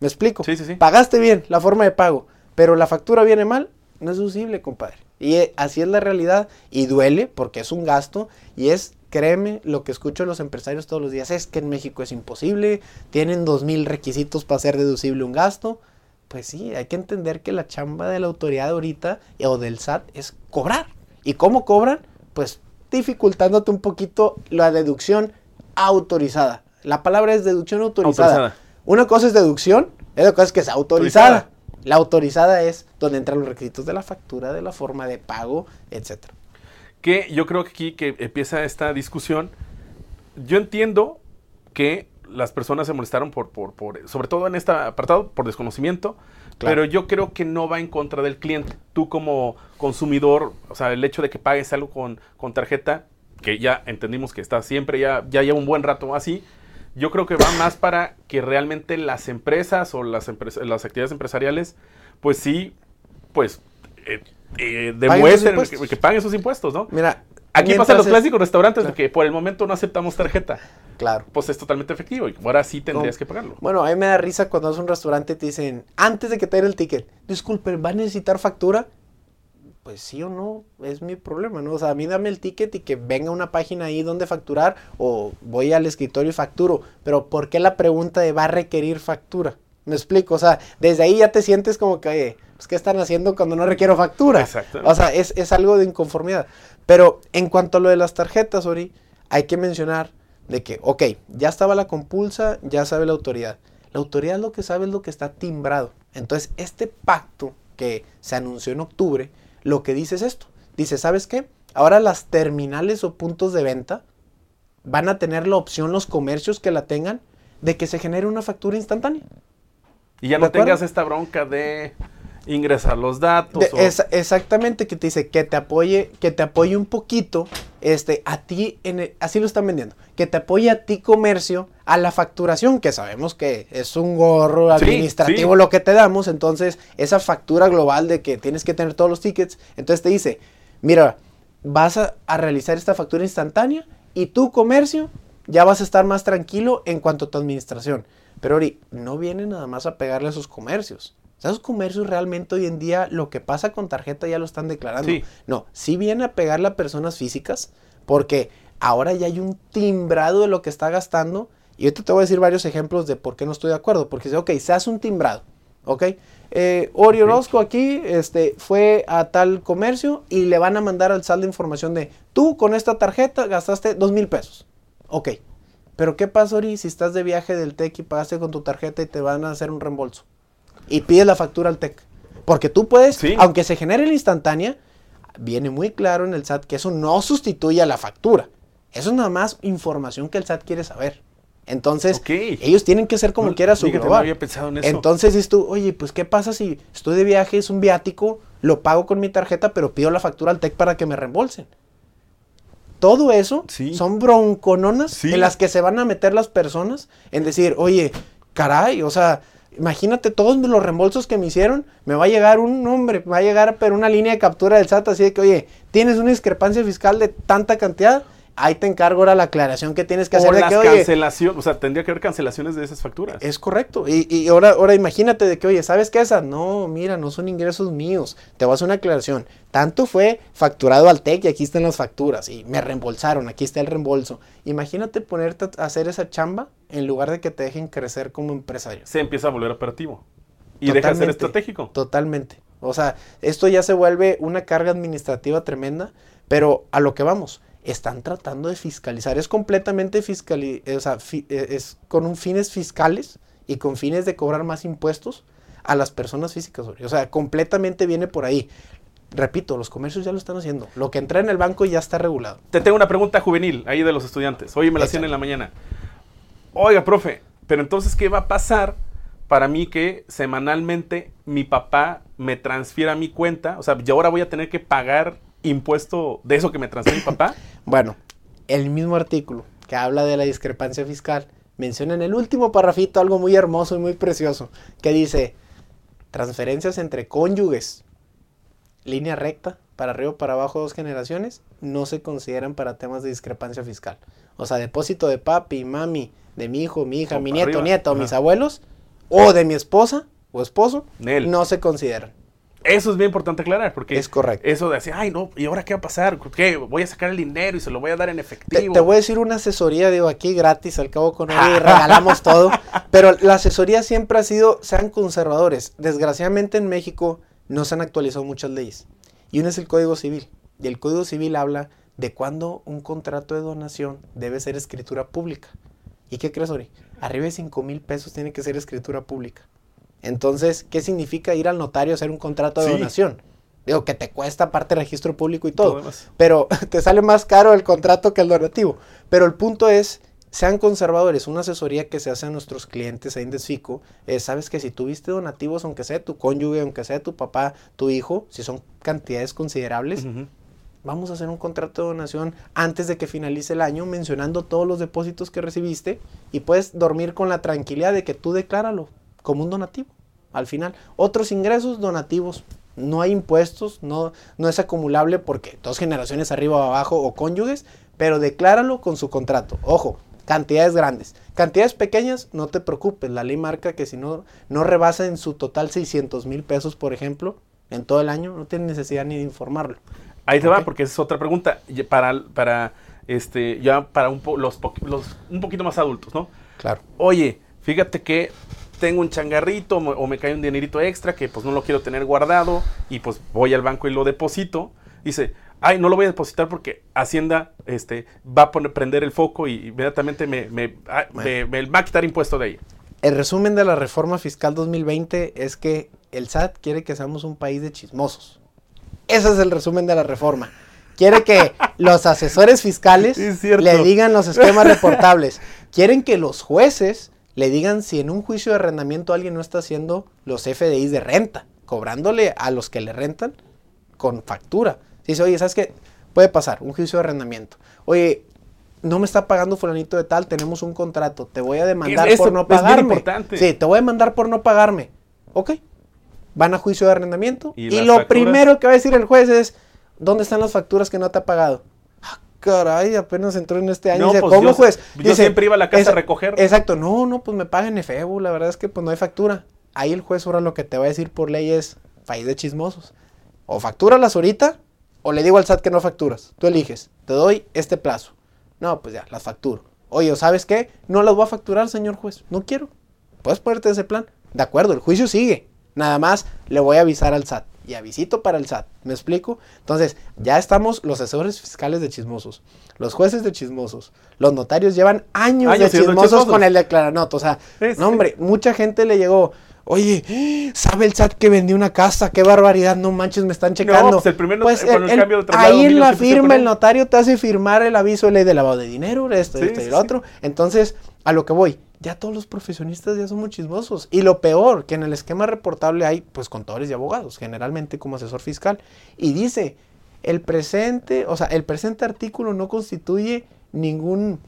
¿Me explico? Sí, sí, sí. Pagaste bien la forma de pago, pero la factura viene mal, no es deducible, compadre. Y eh, así es la realidad y duele porque es un gasto y es, créeme, lo que escucho los empresarios todos los días es que en México es imposible, tienen dos mil requisitos para hacer deducible un gasto. Pues sí, hay que entender que la chamba de la autoridad ahorita eh, o del SAT es cobrar. ¿Y cómo cobran? Pues dificultándote un poquito la deducción autorizada. La palabra es deducción autorizada. Autorizada. Una cosa es deducción, otra cosa es que es autorizada. Autorizada. La autorizada es donde entran los requisitos de la factura, de la forma de pago, etcétera. Que yo creo que aquí que empieza esta discusión, yo entiendo que las personas se molestaron por, por, por, sobre todo en este apartado, por desconocimiento, Claro. pero yo creo que no va en contra del cliente. Tú como consumidor, o sea, el hecho de que pagues algo con, con tarjeta, que ya entendimos que está siempre, ya, ya lleva un buen rato así, yo creo que va más para que realmente las empresas o las, empres- las actividades empresariales, pues sí, pues eh, eh, demuestren que, que paguen sus impuestos, ¿no? Mira, Aquí pasan los es- clásicos restaurantes Claro. de que por el momento no aceptamos tarjeta. Claro. Pues es totalmente efectivo y ahora sí tendrías No. que pagarlo. Bueno, a mí me da risa cuando vas a un restaurante y te dicen, antes de que te den el ticket, disculpe, ¿va a necesitar factura? Pues sí o no, es mi problema, ¿no? O sea, a mí dame el ticket y que venga una página ahí donde facturar o voy al escritorio y facturo. Pero ¿por qué la pregunta de va a requerir factura? Me explico, o sea, desde ahí ya te sientes como que, oye, pues, ¿qué están haciendo cuando no requiero factura? Exactamente. O sea, es, es algo de inconformidad. Pero en cuanto a lo de las tarjetas, Ori, hay que mencionar de que, ok, ya estaba la compulsa, ya sabe la autoridad. La autoridad lo que sabe es lo que está timbrado. Entonces, este pacto que se anunció en octubre, lo que dice es esto. Dice, ¿sabes qué? Ahora las terminales o puntos de venta van a tener la opción, los comercios que la tengan, de que se genere una factura instantánea. Y ya ¿De no acuerdo? tengas esta bronca de ingresar los datos. De- o- esa- exactamente, que te dice que te apoye, que te apoye un poquito, este, a ti, en el- así lo están vendiendo, que te apoye a ti comercio a la facturación, que sabemos que es un gorro administrativo sí. lo que te damos, entonces esa factura global de que tienes que tener todos los tickets, entonces te dice, mira, vas a, a realizar esta factura instantánea y tu comercio ya vas a estar más tranquilo en cuanto a tu administración. Pero Ori, no viene nada más a pegarle a esos comercios. O sea, esos comercios realmente hoy en día lo que pasa con tarjeta ya lo están declarando. Sí. No, sí viene a pegarle a personas físicas porque ahora ya hay un timbrado de lo que está gastando. Y ahorita te voy a decir varios ejemplos de por qué no estoy de acuerdo. Porque dice, ok, se hace un timbrado. ¿Ok? Eh, Ori Orozco aquí este, fue a tal comercio y le van a mandar al saldo información de tú con esta tarjeta gastaste dos mil pesos. Ok. Pero ¿qué pasa, Ori, si estás de viaje del TEC y pagaste con tu tarjeta y te van a hacer un reembolso? Y pides la factura al TEC. Porque tú puedes, Sí. aunque se genere la instantánea, viene muy claro en el SAT que eso no sustituye a la factura. Eso es nada más información que el SAT quiere saber. Entonces, ellos tienen que ser como No, quiera su no global. había pensado en eso. Entonces dices tú, oye, pues ¿qué pasa si estoy de viaje, es un viático, lo pago con mi tarjeta, pero pido la factura al TEC para que me reembolsen? Todo eso Sí. son broncononas Sí. en las que se van a meter las personas en decir, oye, caray, o sea, imagínate todos los reembolsos que me hicieron, me va a llegar un nombre, me va a llegar pero una línea de captura del SAT así de que, oye, tienes una discrepancia fiscal de tanta cantidad, ahí te encargo ahora la aclaración que tienes que hacer o de las que, oye, cancelaciones, o sea, tendría que haber cancelaciones de esas facturas. es correcto. Y, y ahora, ahora imagínate de que, oye, ¿sabes qué esa? No, mira, no son ingresos míos. Te voy a hacer una aclaración. Tanto fue facturado al TEC y aquí están las facturas. Y me reembolsaron, aquí está el reembolso. Imagínate ponerte a hacer esa chamba en lugar de que te dejen crecer como empresario. Se empieza a volver operativo. Y deja de ser estratégico. Totalmente. O sea, esto ya se vuelve una carga administrativa tremenda, pero a lo que vamos, están tratando de fiscalizar. Es completamente fiscali o sea, fi- eh, es con un fines fiscales y con fines de cobrar más impuestos a las personas físicas. O sea, completamente viene por ahí. Repito, los comercios ya lo están haciendo. Lo que entra en el banco ya está regulado. Te tengo una pregunta juvenil ahí de los estudiantes. Oye, me la hacían en la mañana. Oiga, profe, pero entonces, ¿qué va a pasar para mí que semanalmente mi papá me transfiera a mi cuenta? O sea, yo ahora voy a tener que pagar impuesto de eso que me transfiere mi papá. Bueno, el mismo artículo que habla de la discrepancia fiscal menciona en el último parrafito algo muy hermoso y muy precioso que dice transferencias entre cónyuges, línea recta, para arriba o para abajo dos generaciones, no se consideran para temas de discrepancia fiscal. O sea, depósito de papi, mami, de mi hijo, mi hija, O mi nieto, arriba. nieta o Ajá. mis abuelos, o de mi esposa o esposo, Nel. no se consideran. Eso es bien importante aclarar, porque Es correcto. eso de decir, ay, no, ¿y ahora qué va a pasar? ¿Qué? Voy a sacar el dinero y se lo voy a dar en efectivo. te voy a decir una asesoría, digo, aquí gratis, al cabo con Ori regalamos todo. Pero la asesoría siempre ha sido, sean conservadores. Desgraciadamente en México no se han actualizado muchas leyes. Y uno es el Código Civil. Y el Código Civil habla de cuándo un contrato de donación debe ser escritura pública. ¿Y qué crees, Ori? Arriba de 5 mil pesos tiene que ser escritura pública. Entonces, ¿qué significa ir al notario a hacer un contrato de Sí. donación? Digo, que te cuesta aparte registro público y todo. Pero te sale más caro el contrato que el donativo. Pero el punto es, sean conservadores. Una asesoría que se hace a nuestros clientes ahí en Desfico es, sabes que si tuviste donativos, aunque sea de tu cónyuge, aunque sea de tu papá, tu hijo, si son cantidades considerables, vamos a hacer un contrato de donación antes de que finalice el año mencionando todos los depósitos que recibiste y puedes dormir con la tranquilidad de que tú decláralo como un donativo al final. Otros ingresos donativos. No hay impuestos, no, no es acumulable porque dos generaciones arriba o abajo o cónyuges, pero decláralo con su contrato. Ojo, cantidades grandes. Cantidades pequeñas, no te preocupes. La ley marca que si no, no rebasa en su total 600 mil pesos, por ejemplo, en todo el año, no tienes necesidad ni de informarlo. Ahí te va, porque esa es otra pregunta. Para, para este, ya para un, po- los, po- los un poquito más adultos, ¿no? Claro. Oye, fíjate que tengo un changarrito o me cae un dinerito extra que pues no lo quiero tener guardado y pues voy al banco y lo deposito. Dice, ay, no lo voy a depositar porque Hacienda este, va a poner, prender el foco y inmediatamente me, me, ah, me- me va a quitar impuesto de ahí. El resumen de la reforma fiscal 2020 es que el SAT quiere que seamos un país de chismosos. Ese es el resumen de la reforma. Quiere que los asesores fiscales le digan los esquemas reportables. Quieren que los jueces le digan si en un juicio de arrendamiento alguien no está haciendo los FDIs de renta, cobrándole a los que le rentan con factura. Dice, oye, ¿sabes qué? Puede pasar, un juicio de arrendamiento. Oye, no me está pagando fulanito de tal, tenemos un contrato, te voy a demandar Es- eso por no es pagarme. importante. Sí, te voy a demandar por no pagarme. Ok. Van a juicio de arrendamiento ¿Y lo facturas? primero que va a decir el juez es, ¿dónde están las facturas que no te ha pagado? Caray, apenas entró en este año. No, Dice, pues ¿cómo yo- juez? yo siempre iba a la casa a recoger. Exacto, no, no, pues me pagan efebo, la verdad es que pues no hay factura. Ahí el juez ahora lo que te va a decir por ley es, país de chismosos. O factúralas ahorita, o le digo al SAT que no facturas. Tú eliges, te doy este plazo. No, pues ya, las facturo. Oye, ¿o ¿sabes qué? No las voy a facturar, señor juez. No quiero. ¿Puedes ponerte ese plan? De acuerdo, el juicio sigue. Nada más le voy a avisar al SAT. Y avisito para el SAT. ¿Me explico? Entonces, ya estamos los asesores fiscales de chismosos, los jueces de chismosos, los notarios llevan años, Años de chismosos, chismosos. con el declaranoto. O sea, sí. no, hombre, mucha gente le llegó. Oye, ¿sabe el SAT que vendí una casa? ¡Qué barbaridad! No manches, me están checando. pues el primer Pues el- el el- cambio de ahí en la firma el notario te hace firmar el aviso de ley de lavado de dinero, esto, Sí, esto y sí, sí. otro. Entonces, a lo que voy, ya todos los profesionistas ya somos chismosos. Y lo peor, que en el esquema reportable hay pues contadores y abogados, generalmente como asesor fiscal. Y dice, el presente, o sea, el presente artículo no constituye ningún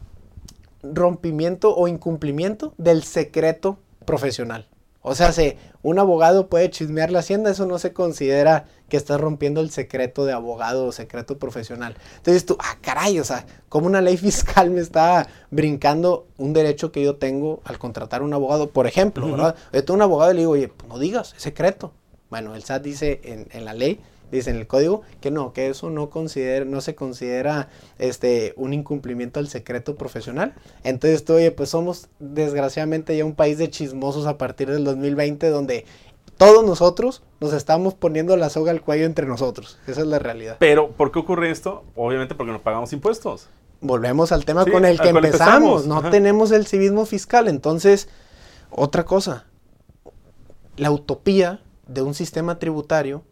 rompimiento o incumplimiento del secreto profesional. O sea, si un abogado puede chismear la hacienda, eso no se considera que estás rompiendo el secreto de abogado o secreto profesional. Entonces tú, ah, caray, o sea, como una ley fiscal me está brincando un derecho que yo tengo al contratar un abogado, por ejemplo, ¿verdad? Yo tengo un abogado y le digo, oye, pues no digas, es secreto. Bueno, el SAT dice en, en la ley, dice en el código, que no, que eso no, considera, no se considera este, un incumplimiento al secreto profesional. Entonces tú, oye, pues somos desgraciadamente ya un país de chismosos a partir del 2020, donde todos nosotros nos estamos poniendo la soga al cuello entre nosotros. Esa es la realidad. Pero, ¿por qué ocurre esto? Obviamente porque no pagamos impuestos. Volvemos al tema Sí, con el que empezamos. empezamos, No ajá. tenemos el civismo fiscal. Entonces, otra cosa. La utopía de un sistema tributario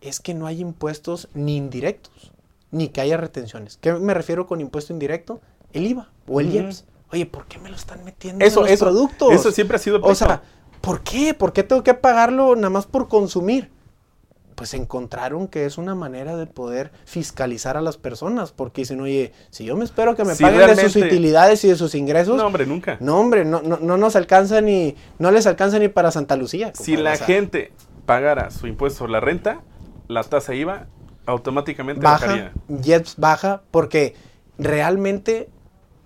es que no hay impuestos ni indirectos, ni que haya retenciones. ¿Qué me refiero con impuesto indirecto? El IVA o el. IEPS. Oye, ¿por qué me lo están metiendo Eso, en los eso, productos? eso siempre ha sido O sea. ¿Por qué? ¿Por qué tengo que pagarlo nada más por consumir? Pues encontraron que es una manera de poder fiscalizar a las personas, porque dicen, oye, si yo me espero que me paguen de sus utilidades y de sus ingresos, No, hombre, nunca. no, hombre, no, no, no nos alcanza ni, no les alcanza ni para Santa Lucía. Si la gente pagara su impuesto sobre la renta, la tasa IVA automáticamente baja, bajaría. JEPS baja, porque realmente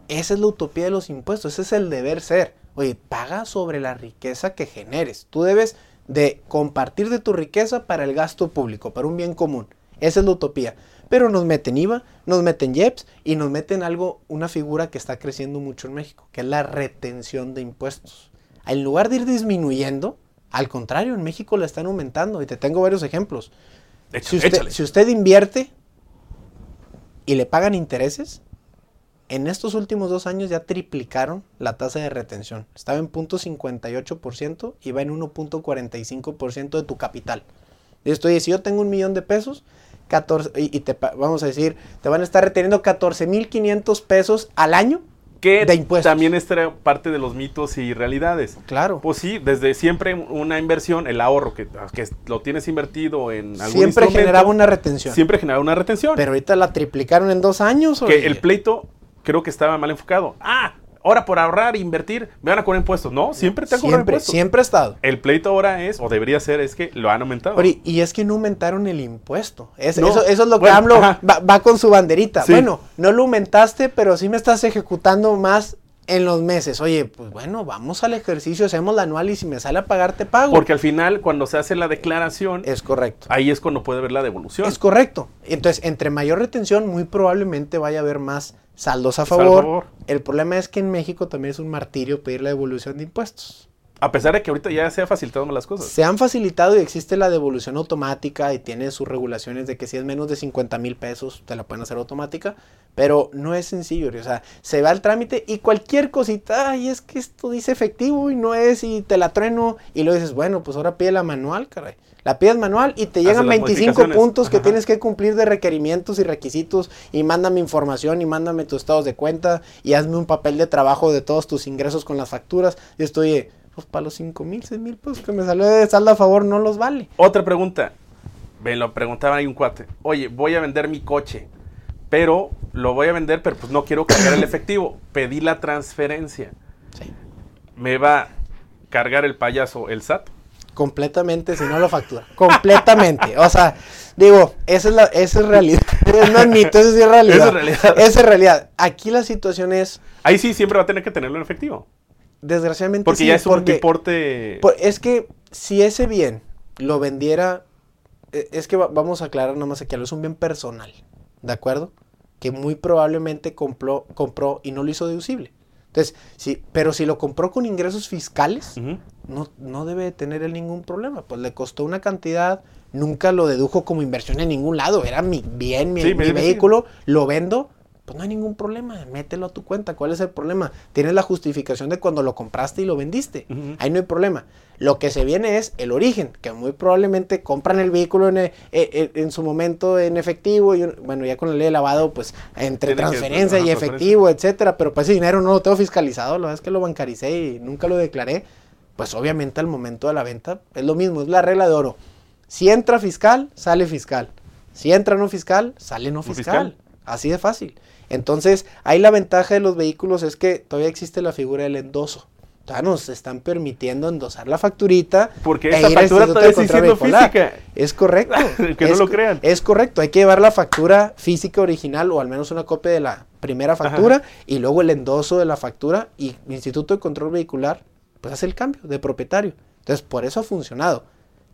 esa es la utopía de los impuestos, ese es el deber ser. Oye, paga sobre la riqueza que generes. Tú debes de compartir de tu riqueza para el gasto público, para un bien común. Esa es la utopía. Pero nos meten IVA, nos meten JEPS y nos meten algo, una figura que está creciendo mucho en México, que es la retención de impuestos. En lugar de ir disminuyendo, al contrario, en México la están aumentando. Y te tengo varios ejemplos. Échale, Si usted, si usted invierte y le pagan intereses, en estos últimos dos años ya triplicaron la tasa de retención. Estaba en 0.58% y va en 1.45% de tu capital. Y esto, oye, si yo tengo un millón de pesos, 14, y, te, vamos a decir, te van a estar reteniendo 14.500 pesos al año Que de impuestos. también es parte de los mitos y realidades. Claro. Pues sí, desde siempre una inversión, el ahorro que, que lo tienes invertido en algún Siempre generaba una retención. Siempre generaba una retención. Pero ahorita la triplicaron en dos años. que oye. el pleito creo que estaba mal enfocado. Ah, ahora por ahorrar e invertir, me van a cobrar impuestos. No, siempre te han cobrado siempre, impuestos. siempre ha estado. El pleito ahora es, o debería ser, es que lo han aumentado. Y es que no aumentaron el impuesto. Es- No. eso, eso es lo que AMLO va, va con su banderita. Sí. Bueno, no lo aumentaste, pero sí me estás ejecutando más en los meses. Oye, pues bueno, vamos al ejercicio, hacemos la anual y si me sale a pagar te pago. Porque al final, cuando se hace la declaración, es correcto. ahí es cuando puede ver la devolución. Es correcto. Entonces, entre mayor retención, muy probablemente vaya a haber más saldos a favor. El problema es que en México también es un martirio pedir la devolución de impuestos. A pesar de que ahorita ya se ha facilitado las cosas. Se han facilitado y existe la devolución automática y tiene sus regulaciones de que si es menos de 50 mil pesos te la pueden hacer automática, pero no es sencillo, o sea, se va al trámite y cualquier cosita, ay, es que esto dice efectivo y no es y te la trueno y luego dices, bueno, pues ahora pide la manual, caray. La pides manual y te llegan las 25 modificaciones. puntos que Ajá. tienes que cumplir de requerimientos y requisitos y mándame información y mándame tus estados de cuenta y hazme un papel de trabajo de todos tus ingresos con las facturas. Y estoy, pues para los 5 mil, 6 mil pesos que me salió de saldo a favor no los vale. Otra pregunta. Me lo preguntaba ahí un cuate. Oye, voy a vender mi coche, pero lo voy a vender, pero pues no quiero cargar el efectivo. Pedí la transferencia. Sí. ¿Me va a cargar el payaso el SAT? Completamente, si no lo factura. Completamente. O sea, digo, esa es la, esa es realidad. No es mito, eso sí es realidad. Esa es realidad. Esa es realidad. Aquí la situación es, Ahí sí siempre va a tener que tenerlo en efectivo. Desgraciadamente, Porque sí, ya es un porque- importe. Por- es que si ese bien lo vendiera, eh, es que va- vamos a aclarar nada más aquí, algo, es un bien personal, ¿de acuerdo? Que muy probablemente compró, compró y no lo hizo deducible. Entonces, sí, pero si lo compró con ingresos fiscales, no, no debe de tener él ningún problema. Pues le costó una cantidad, nunca lo dedujo como inversión en ningún lado, era mi bien, mi, Sí, mi me- vehículo, lo vendo, pues no hay ningún problema, mételo a tu cuenta. ¿Cuál es el problema? Tienes la justificación de cuando lo compraste y lo vendiste. Ahí no hay problema. Lo que se viene es el origen, que muy probablemente compran el vehículo en, eh, eh, en su momento en efectivo, y bueno, ya con la ley de lavado, pues entre Tiene transferencia y efectivo, etcétera, pero pues ese dinero no lo tengo fiscalizado, la verdad es que lo bancaricé y nunca lo declaré, pues obviamente al momento de la venta es lo mismo, es la regla de oro. Si entra fiscal, sale fiscal. Si entra no fiscal, sale no No fiscal. fiscal. Así de fácil. Entonces, ahí la ventaja de los vehículos es que todavía existe la figura del endoso. Todavía nos están permitiendo endosar la facturita. Porque e esa factura todavía sigue siendo física. Es correcto. Que no lo crean. Es correcto. Hay que llevar la factura física original o al menos una copia de la primera factura y luego el endoso de la factura y el Instituto de Control Vehicular pues hace el cambio de propietario. Entonces, por eso ha funcionado.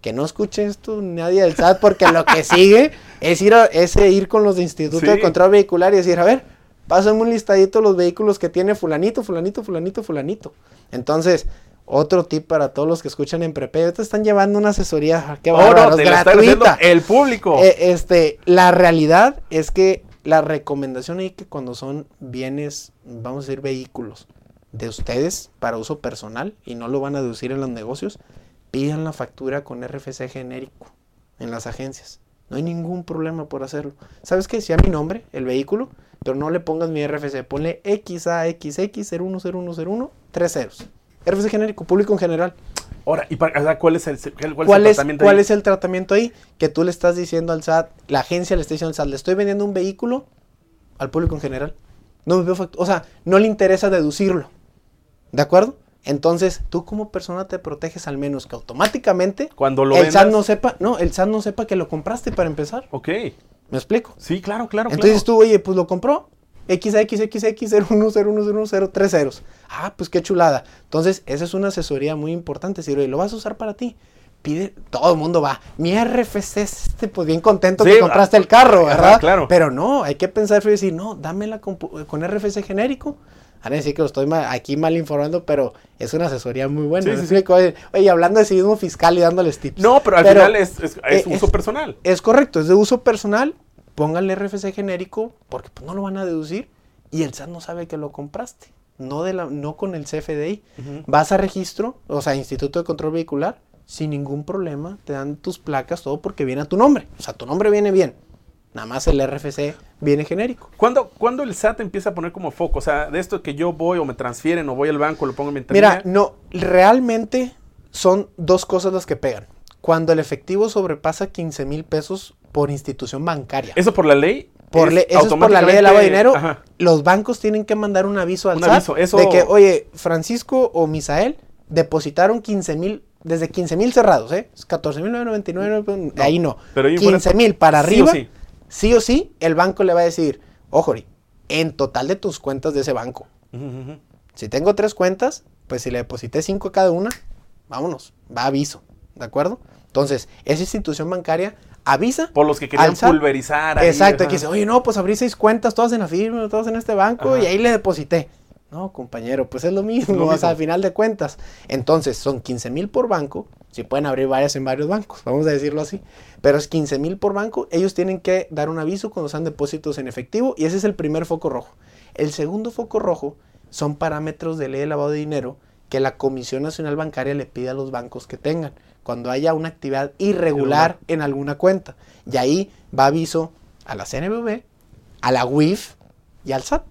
Que no escuche esto nadie del SAT porque lo que sigue es ir, a- es ir con los de Instituto Sí. de Control Vehicular y decir, a ver, pásame un listadito de los vehículos que tiene fulanito, fulanito, fulanito, fulanito. Entonces, otro tip para todos los que escuchan en Prepe, te están llevando una asesoría, qué Oh, no, gratuita. el público. Eh, este, la realidad es que la recomendación ahí que cuando son bienes, vamos a decir vehículos de ustedes para uso personal y no lo van a deducir en los negocios, pidan la factura con RFC genérico en las agencias. No hay ningún problema por hacerlo. ¿Sabes qué? Si a mi nombre, el vehículo, pero no le pongas mi RFC, ponle XAXX010101 tres ceros. RFC genérico, público en general. Ahora, ¿y para, o sea, cuál es el, cuál, cuál ¿Cuál el es, tratamiento cuál ahí? es el tratamiento ahí? Que tú le estás diciendo al SAT, la agencia le está diciendo al SAT, le estoy vendiendo un vehículo al público en general. No me veo o sea, no le interesa deducirlo. ¿De acuerdo? Entonces, tú como persona te proteges al menos que automáticamente Cuando lo el SAT vendas- no sepa, no, el SAT no sepa que lo compraste para empezar. Ok. ¿Me explico? Sí, claro, claro. Entonces claro. tú, oye, pues lo compró. XXXX010103 ceros. Ah, pues qué chulada. Entonces, esa es una asesoría muy importante. Si oye, lo vas a usar para ti, pide, todo el mundo va. Mi RFC es este, pues bien contento Sí, que compraste el carro, ¿verdad? claro. Pero no, hay que pensar y decir, no, dámela con, pu- con RFC genérico. Ahora decir que lo estoy ma- aquí mal informando, pero es una asesoría muy buena. Sí, ¿me sí, sí. Oye, hablando de civismo fiscal y dándoles tips. No, pero al final es, es- es uso personal. Es correcto, es de uso personal. Pónganle RFC genérico porque pues, no lo van a deducir y el SAT no sabe que lo compraste. No, de la, no con el CFDI. Vas a registro, o sea, Instituto de Control Vehicular, sin ningún problema. Te dan tus placas, todo porque viene a tu nombre. O sea, tu nombre viene bien. Nada más el RFC viene genérico. ¿Cuándo, cuándo el SAT empieza a poner como foco? O sea, de esto que yo voy o me transfieren o voy al banco, lo pongo en mi. Mira, no, realmente son dos cosas las que pegan. Cuando el efectivo sobrepasa 15 mil pesos por institución bancaria. ¿Eso por la ley? Por es le- eso es por la ley de lavado de dinero. Ajá. Los bancos tienen que mandar un aviso al Un SAT aviso, eso- de que, oye, Francisco o Misael depositaron 15 mil, desde 15 mil cerrados, ¿eh? 14 mil 999, ahí no. pero ahí fuera- 15 mil para arriba, sí. Sí. o sí, el banco le va a decir, ojo, en total de tus cuentas de ese banco. Si tengo tres cuentas, pues si le deposité cinco a cada una, vámonos, va aviso, ¿de acuerdo? Entonces, esa institución bancaria avisa. Por los que querían al SAT. pulverizar. ahí, Exacto, ajá. que dice, oye, no, pues abrí seis cuentas, todas en la firma, todas en este banco, Ajá. y ahí le deposité. No, compañero, pues es lo mismo, Lo o sea, mismo. al final de cuentas. Entonces, son 15 mil por banco, si pueden abrir varias en varios bancos, vamos a decirlo así, pero es 15 mil por banco, ellos tienen que dar un aviso cuando sean depósitos en efectivo, y ese es el primer foco rojo. El segundo foco rojo son parámetros de ley de lavado de dinero que la Comisión Nacional Bancaria le pide a los bancos que tengan cuando haya una actividad irregular en alguna cuenta. Y ahí va aviso a la CNBV, a la UIF y al SAT.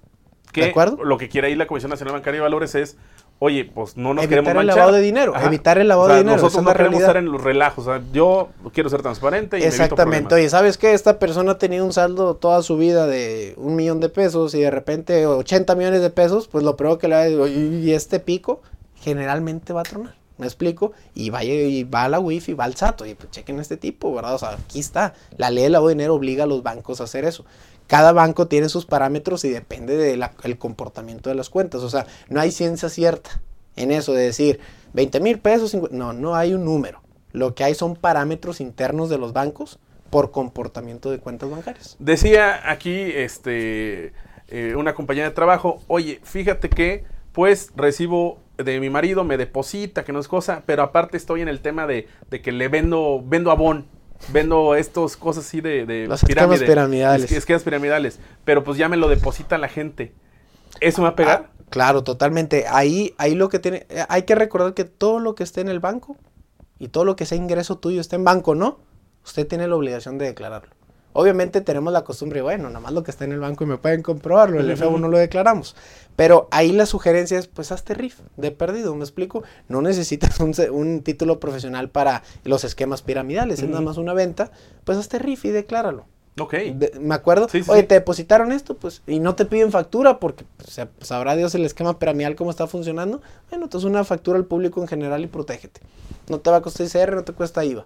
¿De acuerdo? Lo que quiere ahí la Comisión Nacional Bancaria de Valores es, oye, pues no nos Evitar queremos el manchar. lavado de dinero, evitar el lavado de dinero, Nosotros es no queremos realidad. estar en los relajos. o sea, yo quiero ser transparente y me Exactamente. problemas. Oye, ¿sabes qué? Esta persona ha tenido un saldo toda su vida de un millón de pesos y de repente 80 millones de pesos, pues lo primero que le va a decir, "Oye, y este pico generalmente va a tronar. ¿Me explico? Y va, y va a la WIF y va al SAT. Oye, pues chequen a este tipo, ¿verdad? O sea, aquí está. La ley de lavado de dinero obliga a los bancos a hacer eso. Cada banco tiene sus parámetros y depende del comportamiento de las cuentas. O sea, no hay ciencia cierta en eso de decir 20 mil pesos. 50 No, no hay un número. Lo que hay son parámetros internos de los bancos por comportamiento de cuentas bancarias. Decía aquí este eh, una compañera de trabajo, oye, fíjate que pues recibo de mi marido, me deposita, que no es cosa, pero aparte estoy en el tema de, de que le vendo, vendo abón, vendo estas cosas así de, esquemas piramidales. es- esquemas piramidales, pero pues ya me lo deposita la gente. ¿Eso me va a pegar? Ah, claro, totalmente. Ahí, ahí lo que tiene, eh, hay que recordar que todo lo que esté en el banco y todo lo que sea ingreso tuyo está en banco, ¿no? Usted tiene la obligación de declararlo. Obviamente tenemos la costumbre, bueno, nada más lo que está en el banco y me pueden comprobarlo, el F1 no lo declaramos. Pero ahí la sugerencia es, pues hazte RIF, de perdido, ¿me explico? No necesitas un, título profesional para los esquemas piramidales, es nada más una venta, pues hazte RIF y decláralo. Ok. De- me acuerdo, Sí, sí, oye, sí. te depositaron esto, pues, y no te piden factura porque pues, sa- sabrá Dios el esquema piramidal cómo está funcionando. Bueno, entonces una factura al público en general y protégete. No te va a costar ICR, no te cuesta IVA.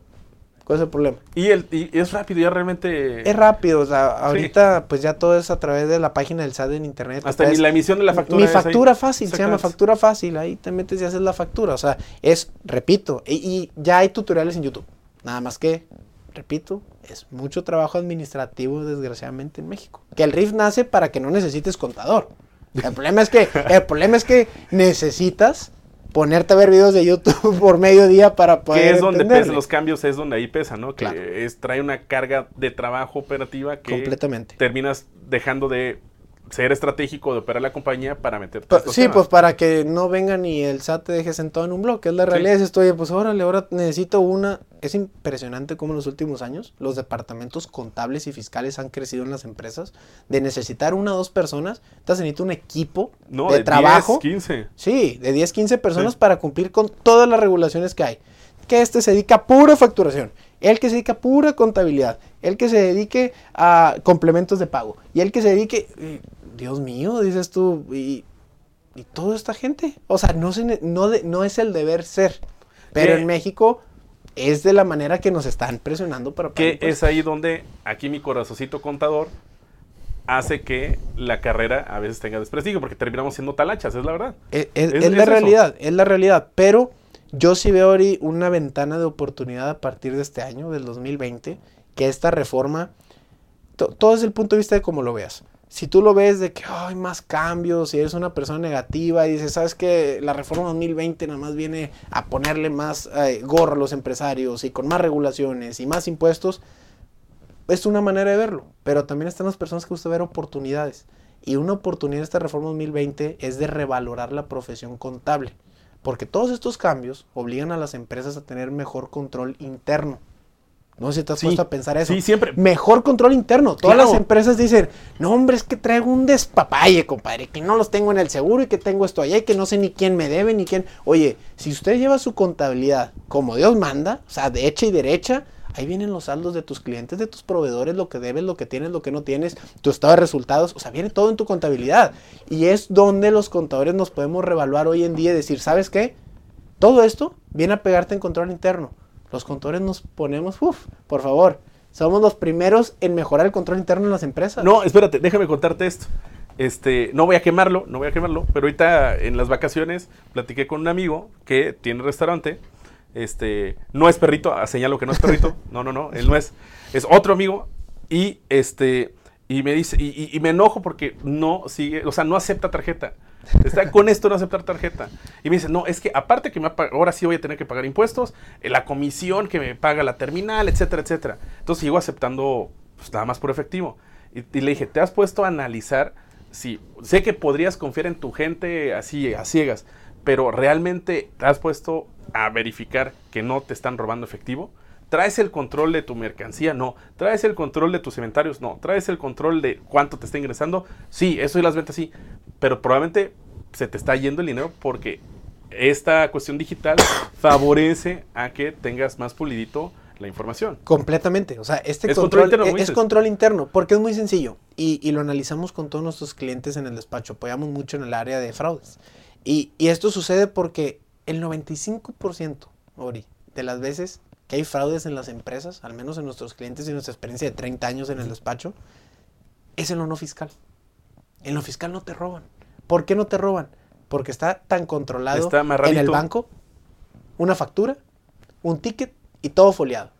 ¿Cuál es el problema? Y, el, y es rápido, ya realmente... Es rápido, o sea, ahorita pues ya todo es a través de la página del SAT en internet. Hasta ni la emisión de la factura. Mi factura fácil, se llama factura fácil, ahí te metes y haces la factura, o sea, es, repito, y, y ya hay tutoriales en YouTube, nada más que, repito, es mucho trabajo administrativo desgraciadamente en México. Que el RIF nace para que no necesites contador. El problema es que, el problema es que necesitas ponerte a ver videos de YouTube por mediodía para poder Que es donde entenderle. pesa los cambios, es donde ahí pesa, ¿no? Que Claro. es, trae una carga de trabajo operativa que Completamente. terminas dejando de ser estratégico, de operar la compañía para estos sí, temas. pues para que no venga ni el SAT te deje sentado en un bloque. Es la realidad. Sí. Es esto, oye, pues órale, ahora necesito una. Es impresionante cómo en los últimos años los departamentos contables y fiscales han crecido en las empresas. De necesitar una o dos personas, te necesita un equipo no, de, de trabajo. 10, 15. Sí, de 10, 15 personas Sí. para cumplir con todas las regulaciones que hay. Que este se dedica a pura facturación, el que se dedica a pura contabilidad, el que se dedique a complementos de pago y el que se dedique, eh, Dios mío, dices tú, y, y toda esta gente. O sea, no, se no, no es el deber ser, pero en México es de la manera que nos están presionando para Que es ahí donde aquí mi corazoncito contador hace que la carrera a veces tenga desprestigio, porque terminamos siendo talachas, es la verdad. Es, es- Es- la eso. realidad, es la realidad. Pero yo sí veo ahora una ventana de oportunidad a partir de este año, del 2020, que esta reforma, to- todo es el punto de vista de cómo lo veas. Si tú lo ves de que hay más cambios, si eres una persona negativa y dices, sabes que la reforma 2020 nada más viene a ponerle más eh, gorro a los empresarios y con más regulaciones y más impuestos, es una manera de verlo, pero también están las personas que gusta ver oportunidades. Y una oportunidad de esta reforma 2020 es de revalorar la profesión contable, porque todos estos cambios obligan a las empresas a tener mejor control interno. No sé si te has Sí. puesto a pensar eso. Sí, siempre. Mejor control interno. Todas Claro. las empresas dicen, no hombre, es que traigo un despapalle, compadre, que no los tengo en el seguro y que tengo esto allá y que no sé ni quién me debe ni quién. Oye, si usted lleva su contabilidad como Dios manda, o sea, de hecha y derecha, ahí vienen los saldos de tus clientes, de tus proveedores, lo que debes, lo que tienes, lo que no tienes, tu estado de resultados, o sea, viene todo en tu contabilidad. Y es donde los contadores nos podemos revaluar hoy en día y decir, ¿sabes qué? Todo esto viene a pegarte en control interno. Los contadores nos ponemos, uff, por favor, somos los primeros en mejorar el control interno en las empresas. No, espérate, déjame contarte esto. Este, no voy a quemarlo, no voy a quemarlo, pero ahorita en las vacaciones platiqué con un amigo que tiene restaurante. Este, no es perrito, ah, señalo que no es perrito. No, no, no, él no es. Es otro amigo y este y me dice y, me enojo porque no sigue, o sea, no acepta tarjeta. Está con esto no aceptar tarjeta. Y me dice, no, es que aparte que me ahora sí voy a tener que pagar impuestos, eh, la comisión que me paga la terminal, etcétera, etcétera. Entonces sigo aceptando pues, nada más por efectivo. Y, y le dije, ¿te has puesto a analizar si sé que podrías confiar en tu gente así a ciegas, pero realmente te has puesto a verificar que no te están robando efectivo? ¿Traes el control de tu mercancía? No. ¿Traes el control de tus inventarios? No. ¿Traes el control de cuánto te está ingresando? Sí, eso y las ventas sí. Pero probablemente se te está yendo el dinero porque esta cuestión digital favorece a que tengas más pulidito la información. Completamente. O sea, este Es control, control interno, es- como es dices. control interno, porque es muy sencillo. Y, y lo analizamos con todos nuestros clientes en el despacho. Apoyamos mucho en el área de fraudes. Y, y esto sucede porque el 95%, Ori, de las veces que hay fraudes en las empresas, al menos en nuestros clientes y nuestra experiencia de 30 años en el despacho, es en lo no fiscal. En lo fiscal no te roban. ¿Por qué no te roban? Porque está tan controlado Está en el banco, una factura, un ticket y todo foliado.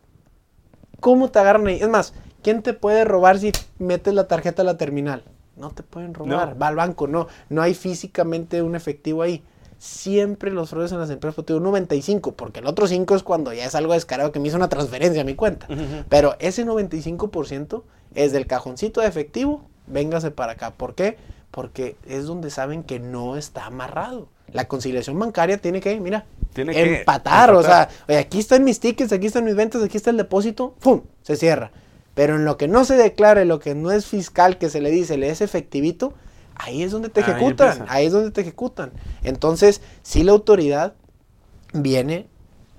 ¿Cómo te agarran ahí? Es más, ¿quién te puede robar si metes la tarjeta a la terminal? No te pueden robar, No. va al banco, no, no hay físicamente un efectivo ahí. Siempre los fraudes en las empresas, pues, te digo, un 95, porque el otro 5 es cuando ya es algo descarado que me hizo una transferencia a mi cuenta. Pero ese 95% es del cajoncito de efectivo, véngase para acá. ¿Por qué? Porque es donde saben que no está amarrado. La conciliación bancaria tiene que, mira, Tiene que empatar, o sea, empatar. oye, aquí están mis tickets, aquí están mis ventas, aquí está el depósito, ¡pum! Se cierra. Pero en lo que no se declara, en lo que no es fiscal, que se le dice, le es efectivito, ahí es donde te Ahí ejecutan, empieza. ahí es donde te ejecutan. Entonces, sí la autoridad viene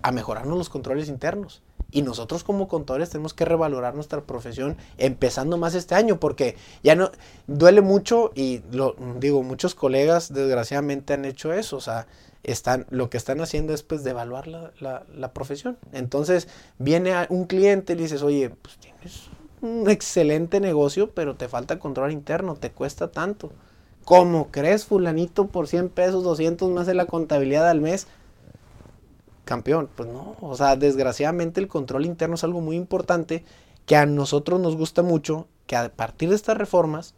a mejorarnos los controles internos. Y nosotros como contadores tenemos que revalorar nuestra profesión empezando más este año porque ya no duele mucho y lo digo, muchos colegas desgraciadamente han hecho eso, o sea, están lo que están haciendo es pues devaluar la, la- la profesión. Entonces, viene a un cliente y le dices, "Oye, pues tienes un excelente negocio, pero te falta control interno, te cuesta tanto." ¿Cómo crees, fulanito, por 100 pesos, 200 más de la contabilidad al mes? campeón. Pues no, o sea, desgraciadamente el control interno es algo muy importante que a nosotros nos gusta mucho, que a partir de estas reformas,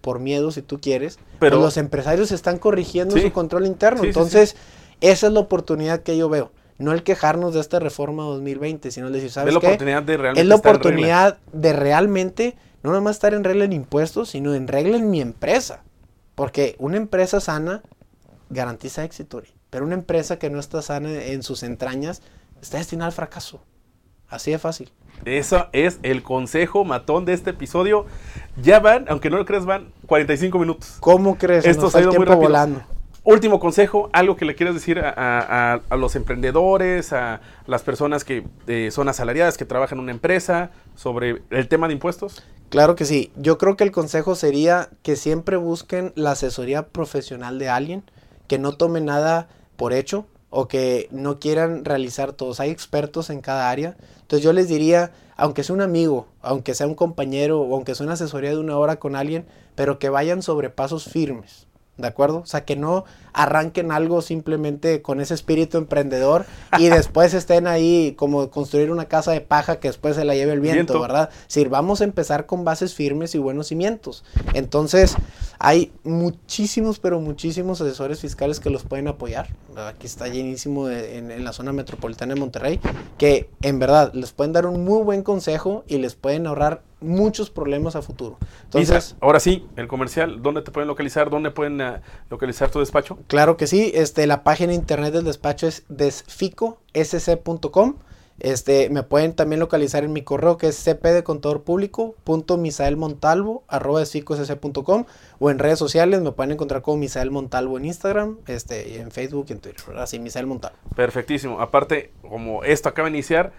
por miedo si tú quieres, Pero- pues los empresarios están corrigiendo Sí. su control interno. Sí, sí, Entonces, esa es la oportunidad que yo veo. No el quejarnos de esta reforma 2020, sino el decir, ¿sabes Es la qué? oportunidad de realmente es la oportunidad de realmente, no nada más estar en regla en impuestos, sino en regla en mi empresa. Porque una empresa sana garantiza éxito, pero una empresa que no está sana en sus entrañas está destinada al fracaso. Así de fácil. Eso es el consejo matón de este episodio. Ya van, aunque no lo creas, van 45 minutos. ¿Cómo crees? Esto nos ha ido muy rápido. volando. Último consejo, algo que le quieras decir a, a- a- los emprendedores, a las personas que eh, son asalariadas, que trabajan en una empresa, sobre el tema de impuestos. Claro que sí. Yo creo que el consejo sería que siempre busquen la asesoría profesional de alguien, que no tome nada por hecho o que no quieran realizar todos. Hay expertos en cada área. Entonces yo les diría, aunque sea un amigo, aunque sea un compañero o aunque sea una asesoría de una hora con alguien, pero que vayan sobre pasos firmes. ¿De acuerdo? O sea, que no arranquen algo simplemente con ese espíritu emprendedor y después estén ahí como construir una casa de paja que después se la lleve el viento, Viento. ¿verdad? Decir, vamos a empezar con bases firmes y buenos cimientos. Entonces, hay muchísimos, pero muchísimos asesores fiscales que los pueden apoyar. Aquí está llenísimo de- en, en la zona metropolitana de Monterrey, que en verdad les pueden dar un muy buen consejo y les pueden ahorrar muchos problemas a futuro. Entonces, ahora sí, el comercial, ¿dónde te pueden localizar? ¿Dónde pueden eh, localizar tu despacho? Claro que sí, este, la página de internet del despacho es desficosc.com. Este, me pueden también localizar en mi correo que es cp de contador público punto misaelmontalvo arroba o en redes sociales me pueden encontrar como Misael Montalvo en Instagram, este, y en Facebook y en Twitter, así Misael Montalvo. Perfectísimo. Aparte, como esto acaba de iniciar,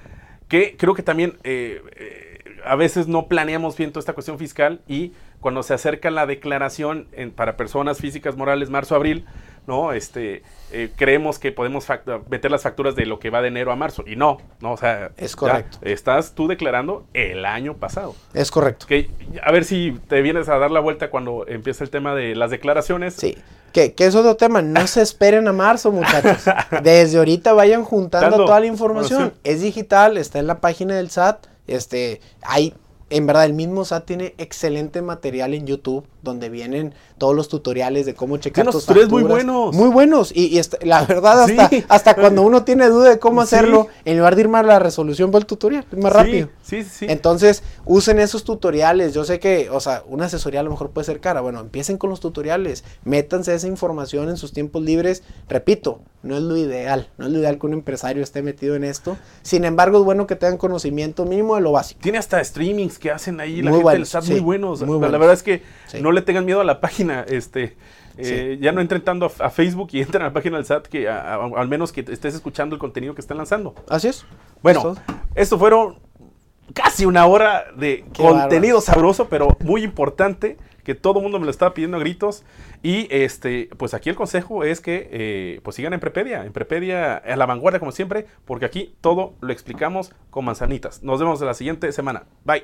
que creo que también eh, eh, a veces no planeamos bien toda esta cuestión fiscal y cuando se acerca la declaración para personas físicas morales marzo-abril, ¿no? Este, eh, creemos que podemos meter las facturas de lo que va de enero a marzo. Y no, no, o sea. Es correcto. estás tú declarando el año pasado. Es correcto. Que, a ver si te vienes a dar la vuelta cuando empieza el tema de las declaraciones. Sí. Que, que es otro tema. No se esperen a marzo, muchachos. Desde ahorita vayan juntando toda la información. Es digital, está en la página del SAT. Este, hay en verdad, el mismo SAT tiene excelente material en YouTube donde vienen todos los tutoriales de cómo checar tus facturas. muy buenos. Muy buenos. Y, la verdad, hasta, hasta cuando uno tiene duda de cómo hacerlo, en lugar de ir más a la resolución, va el tutorial. Es más rápido. Sí, sí, sí. Entonces, usen esos tutoriales. Yo sé que, o sea, una asesoría a lo mejor puede ser cara. Bueno, empiecen con los tutoriales. Métanse esa información en sus tiempos libres. Repito, no es lo ideal. No es lo ideal que un empresario esté metido en esto. Sin embargo, es bueno que tengan conocimiento mínimo de lo básico. Tiene hasta streamings que hacen ahí la gente del SAT muy buenos. La verdad es que no le tengan miedo a la página. Este, eh, Ya no entren tanto a, Facebook y entren a la página del SAT, que al menos que estés escuchando el contenido que están lanzando. Así es. Bueno, esto fueron casi una hora de contenido sabroso, pero muy importante que todo el mundo me lo estaba pidiendo a gritos. Y este, pues aquí el consejo es que eh, pues sigan en Prepedia, en Prepedia a la vanguardia como siempre, porque aquí todo lo explicamos con manzanitas. Nos vemos la siguiente semana. Bye.